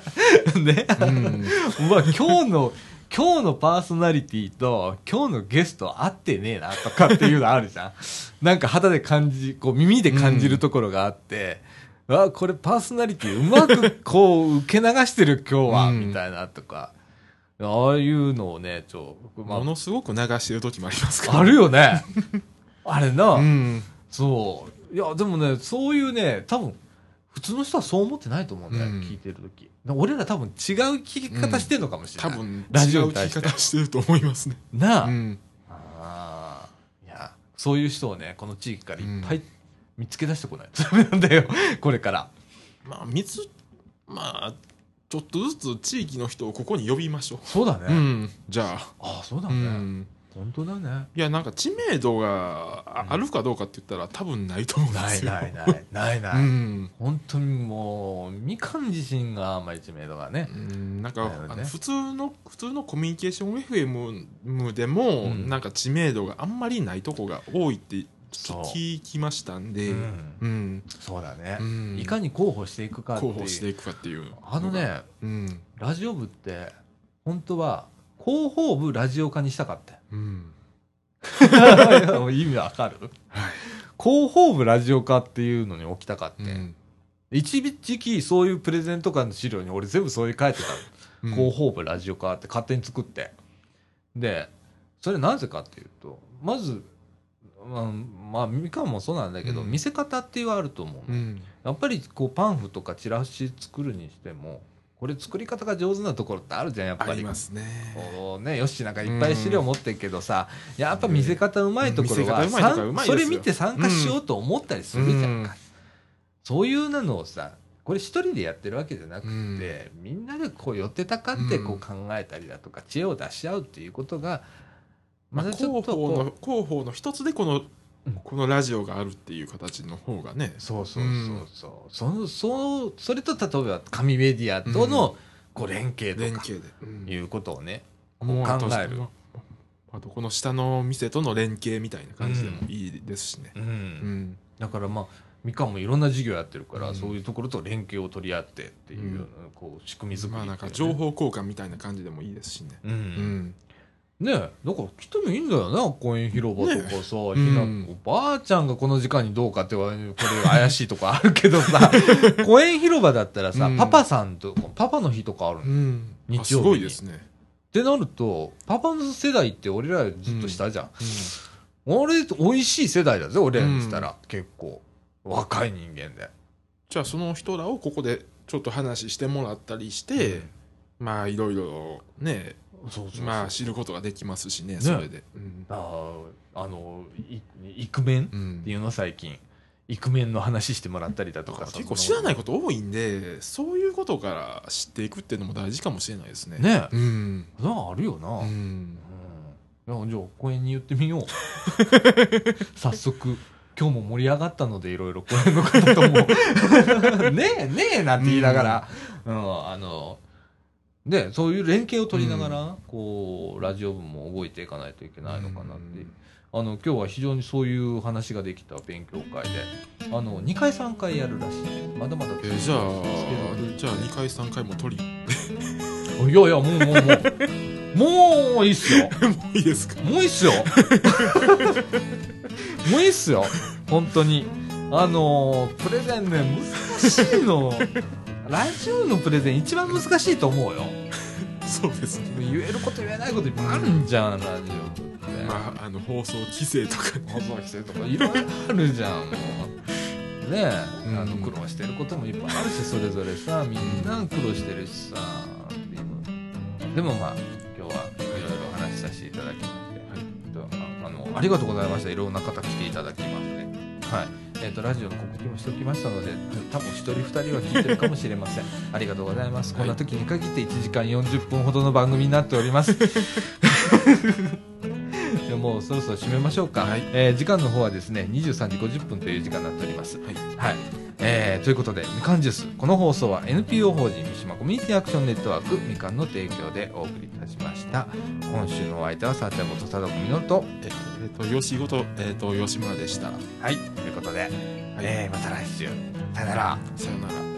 ね。うんうわ、今日の、今日のパーソナリティと今日のゲスト合ってねえなとかっていうのあるじゃん。なんか肌で感じ、こう耳で感じるところがあって、あ、これパーソナリティうまくこう受け流してる今日は、うんみたいなとか。ああいうのをね、ちょ、まものすごく流してる時もありますかあ、ら。あるよね。あれな、うん。そう。いや、でもね、そういうね、多分、普通の人はそう思ってないと思うんだよ、うん。聞いてる時。俺ら多分違う聞き方してんのかもしれない。多分ラジ違う聞き方してると思いますね。なあ、うん。ああ。いや、そういう人をね、この地域からいっぱうい見つけ出してこないとダメなんだよ、これから。まあ水まあちょっとずつ地域の人をここに呼びましょそうだね。ううんじゃあああ、そうだうね。ん本当だね。いやなんか知名度がああるかどうかって言ったら多分ないと思うんでないすよないない。ないない。うん本当にもう、みかん自身があんまり知名度がね。うんなんか、ねあの普通の普通のコミュニケーション FM でも、うんなんか知名度があんまりないとこが多いって聞きましたんで、ううん。んそうだね。う。ん。いかに候補していくかっていう。候補していくかっていう。あのね、うん。ラジオ部って、本当は、広報部ラジオ化にしたかったよ。うん。意味わかる？はい。広報部ラジオ化っていうのに置きたかって、うん。一時期そういうプレゼント館の資料に俺全部そういう書いてたの、広報部ラジオ化って勝手に作って。でそれなぜかっていうとまずまあ、まあ、みかんもそうなんだけど、うん。見せ方っていうのはあると思うの、うん。やっぱりこうパンフとかチラシ作るにしてもこれ作り方が上手なところってあるじゃんやっぱり。ありますね。こうねよしなんかいっぱい資料持ってるけどさ、やっぱ見せ方うまいところは、うん。見せ方うまいところはうまいですよ。それ見て参加しようと思ったりするじゃん。か、うん。そういうなのをさこれ一人でやってるわけじゃなくて、うん。みんなでこう寄ってたかってうんこう考えたりだとか知恵を出し合うっていうことがまあ、広報の広報の一つでこの、うん。このラジオがあるっていう形の方がね。そうそうそうそう、そのそうそれと例えば紙メディアとのこう連携とか。いうことをね、こうもう考える。まあとこの下の店との連携みたいな感じでもいいですしね。うん。うん、だからまあみかんもいろんな事業やってるから、うん。そういうところと連携を取り合ってっていうような、こう仕組み作りまあなんか情報交換みたいな感じでもいいですしね。うん、うんねえだから来てもいいんだよな公園広場とかさ、ねひなうん。おばあちゃんがこの時間にどうかってはこれ怪しいとこあるけどさ 公園広場だったらさ、うん。パパさんとパパの日とかあるの、っうん。日曜日すごいですね、てなるとパパの世代って俺らずっと下じゃん、俺美味しい世代だぜ俺らにしたら、結構。若い人間で。じゃあその人らをここでちょっと話してもらったりして、まあいろいろねまあ知ることができますしねね。それで、うん。あああのいイクメン？うん。っていうの最近。イクメンの話してもらったりだとか。結構知らないこと多いんでそういうことから知っていくっていうのも大事かもしれないですね。ね。えうん、あるよな、ううん。ん、いやじゃあ公園に言ってみよう。早速今日も盛り上がったのでいろいろ公園の方とも。ねえねえなんて言いながら、うんあのでそういう連携を取りながら、こうラジオ部も動いていかないといけないのかなっていう、あの今日は非常にそういう話ができた勉強会であの2回3回やるらしい。まだまだえーじゃあじゃあ2回3回も取り。いやいやもうもうもう。もういいっすよ。いいですか？もういいっすよ。もういいっすよ。本当に。あのープレゼンね難しいのラジオのプレゼン一番難しいと思うよ。そうですね。言えること言えないこといっぱいあるんじゃんラジオって、まああの放送規制とか放送規制とかいろいろあるじゃんもう。ねえ、うん。あの苦労してることもいっぱいあるしそれぞれさみんな苦労してるしさでもまあ今日はいろいろお話しさせていただきまして、ああのありがとうございました。いろんな方来ていただきまして。はいえー、とラジオの告知もしておきましたので多分1人2人は聞いてるかもしれません。ありがとうございます、こんな時に限って1時間40分ほどの番組になっておりますでもうそろそろ締めましょうか、はい。えー時間の方はですね23時50分という時間になっております。はい。はい。えーということでみかんジュース。この放送は NPO 法人三島コミュニティアクションネットワークみかんの提供でお送りいたしました。今週のお相手はさあちゃんこと貞子みのるとえっ、と吉ごとえっ、と吉村でした。はい。ということで、えーまた来週。さよなら。さよなら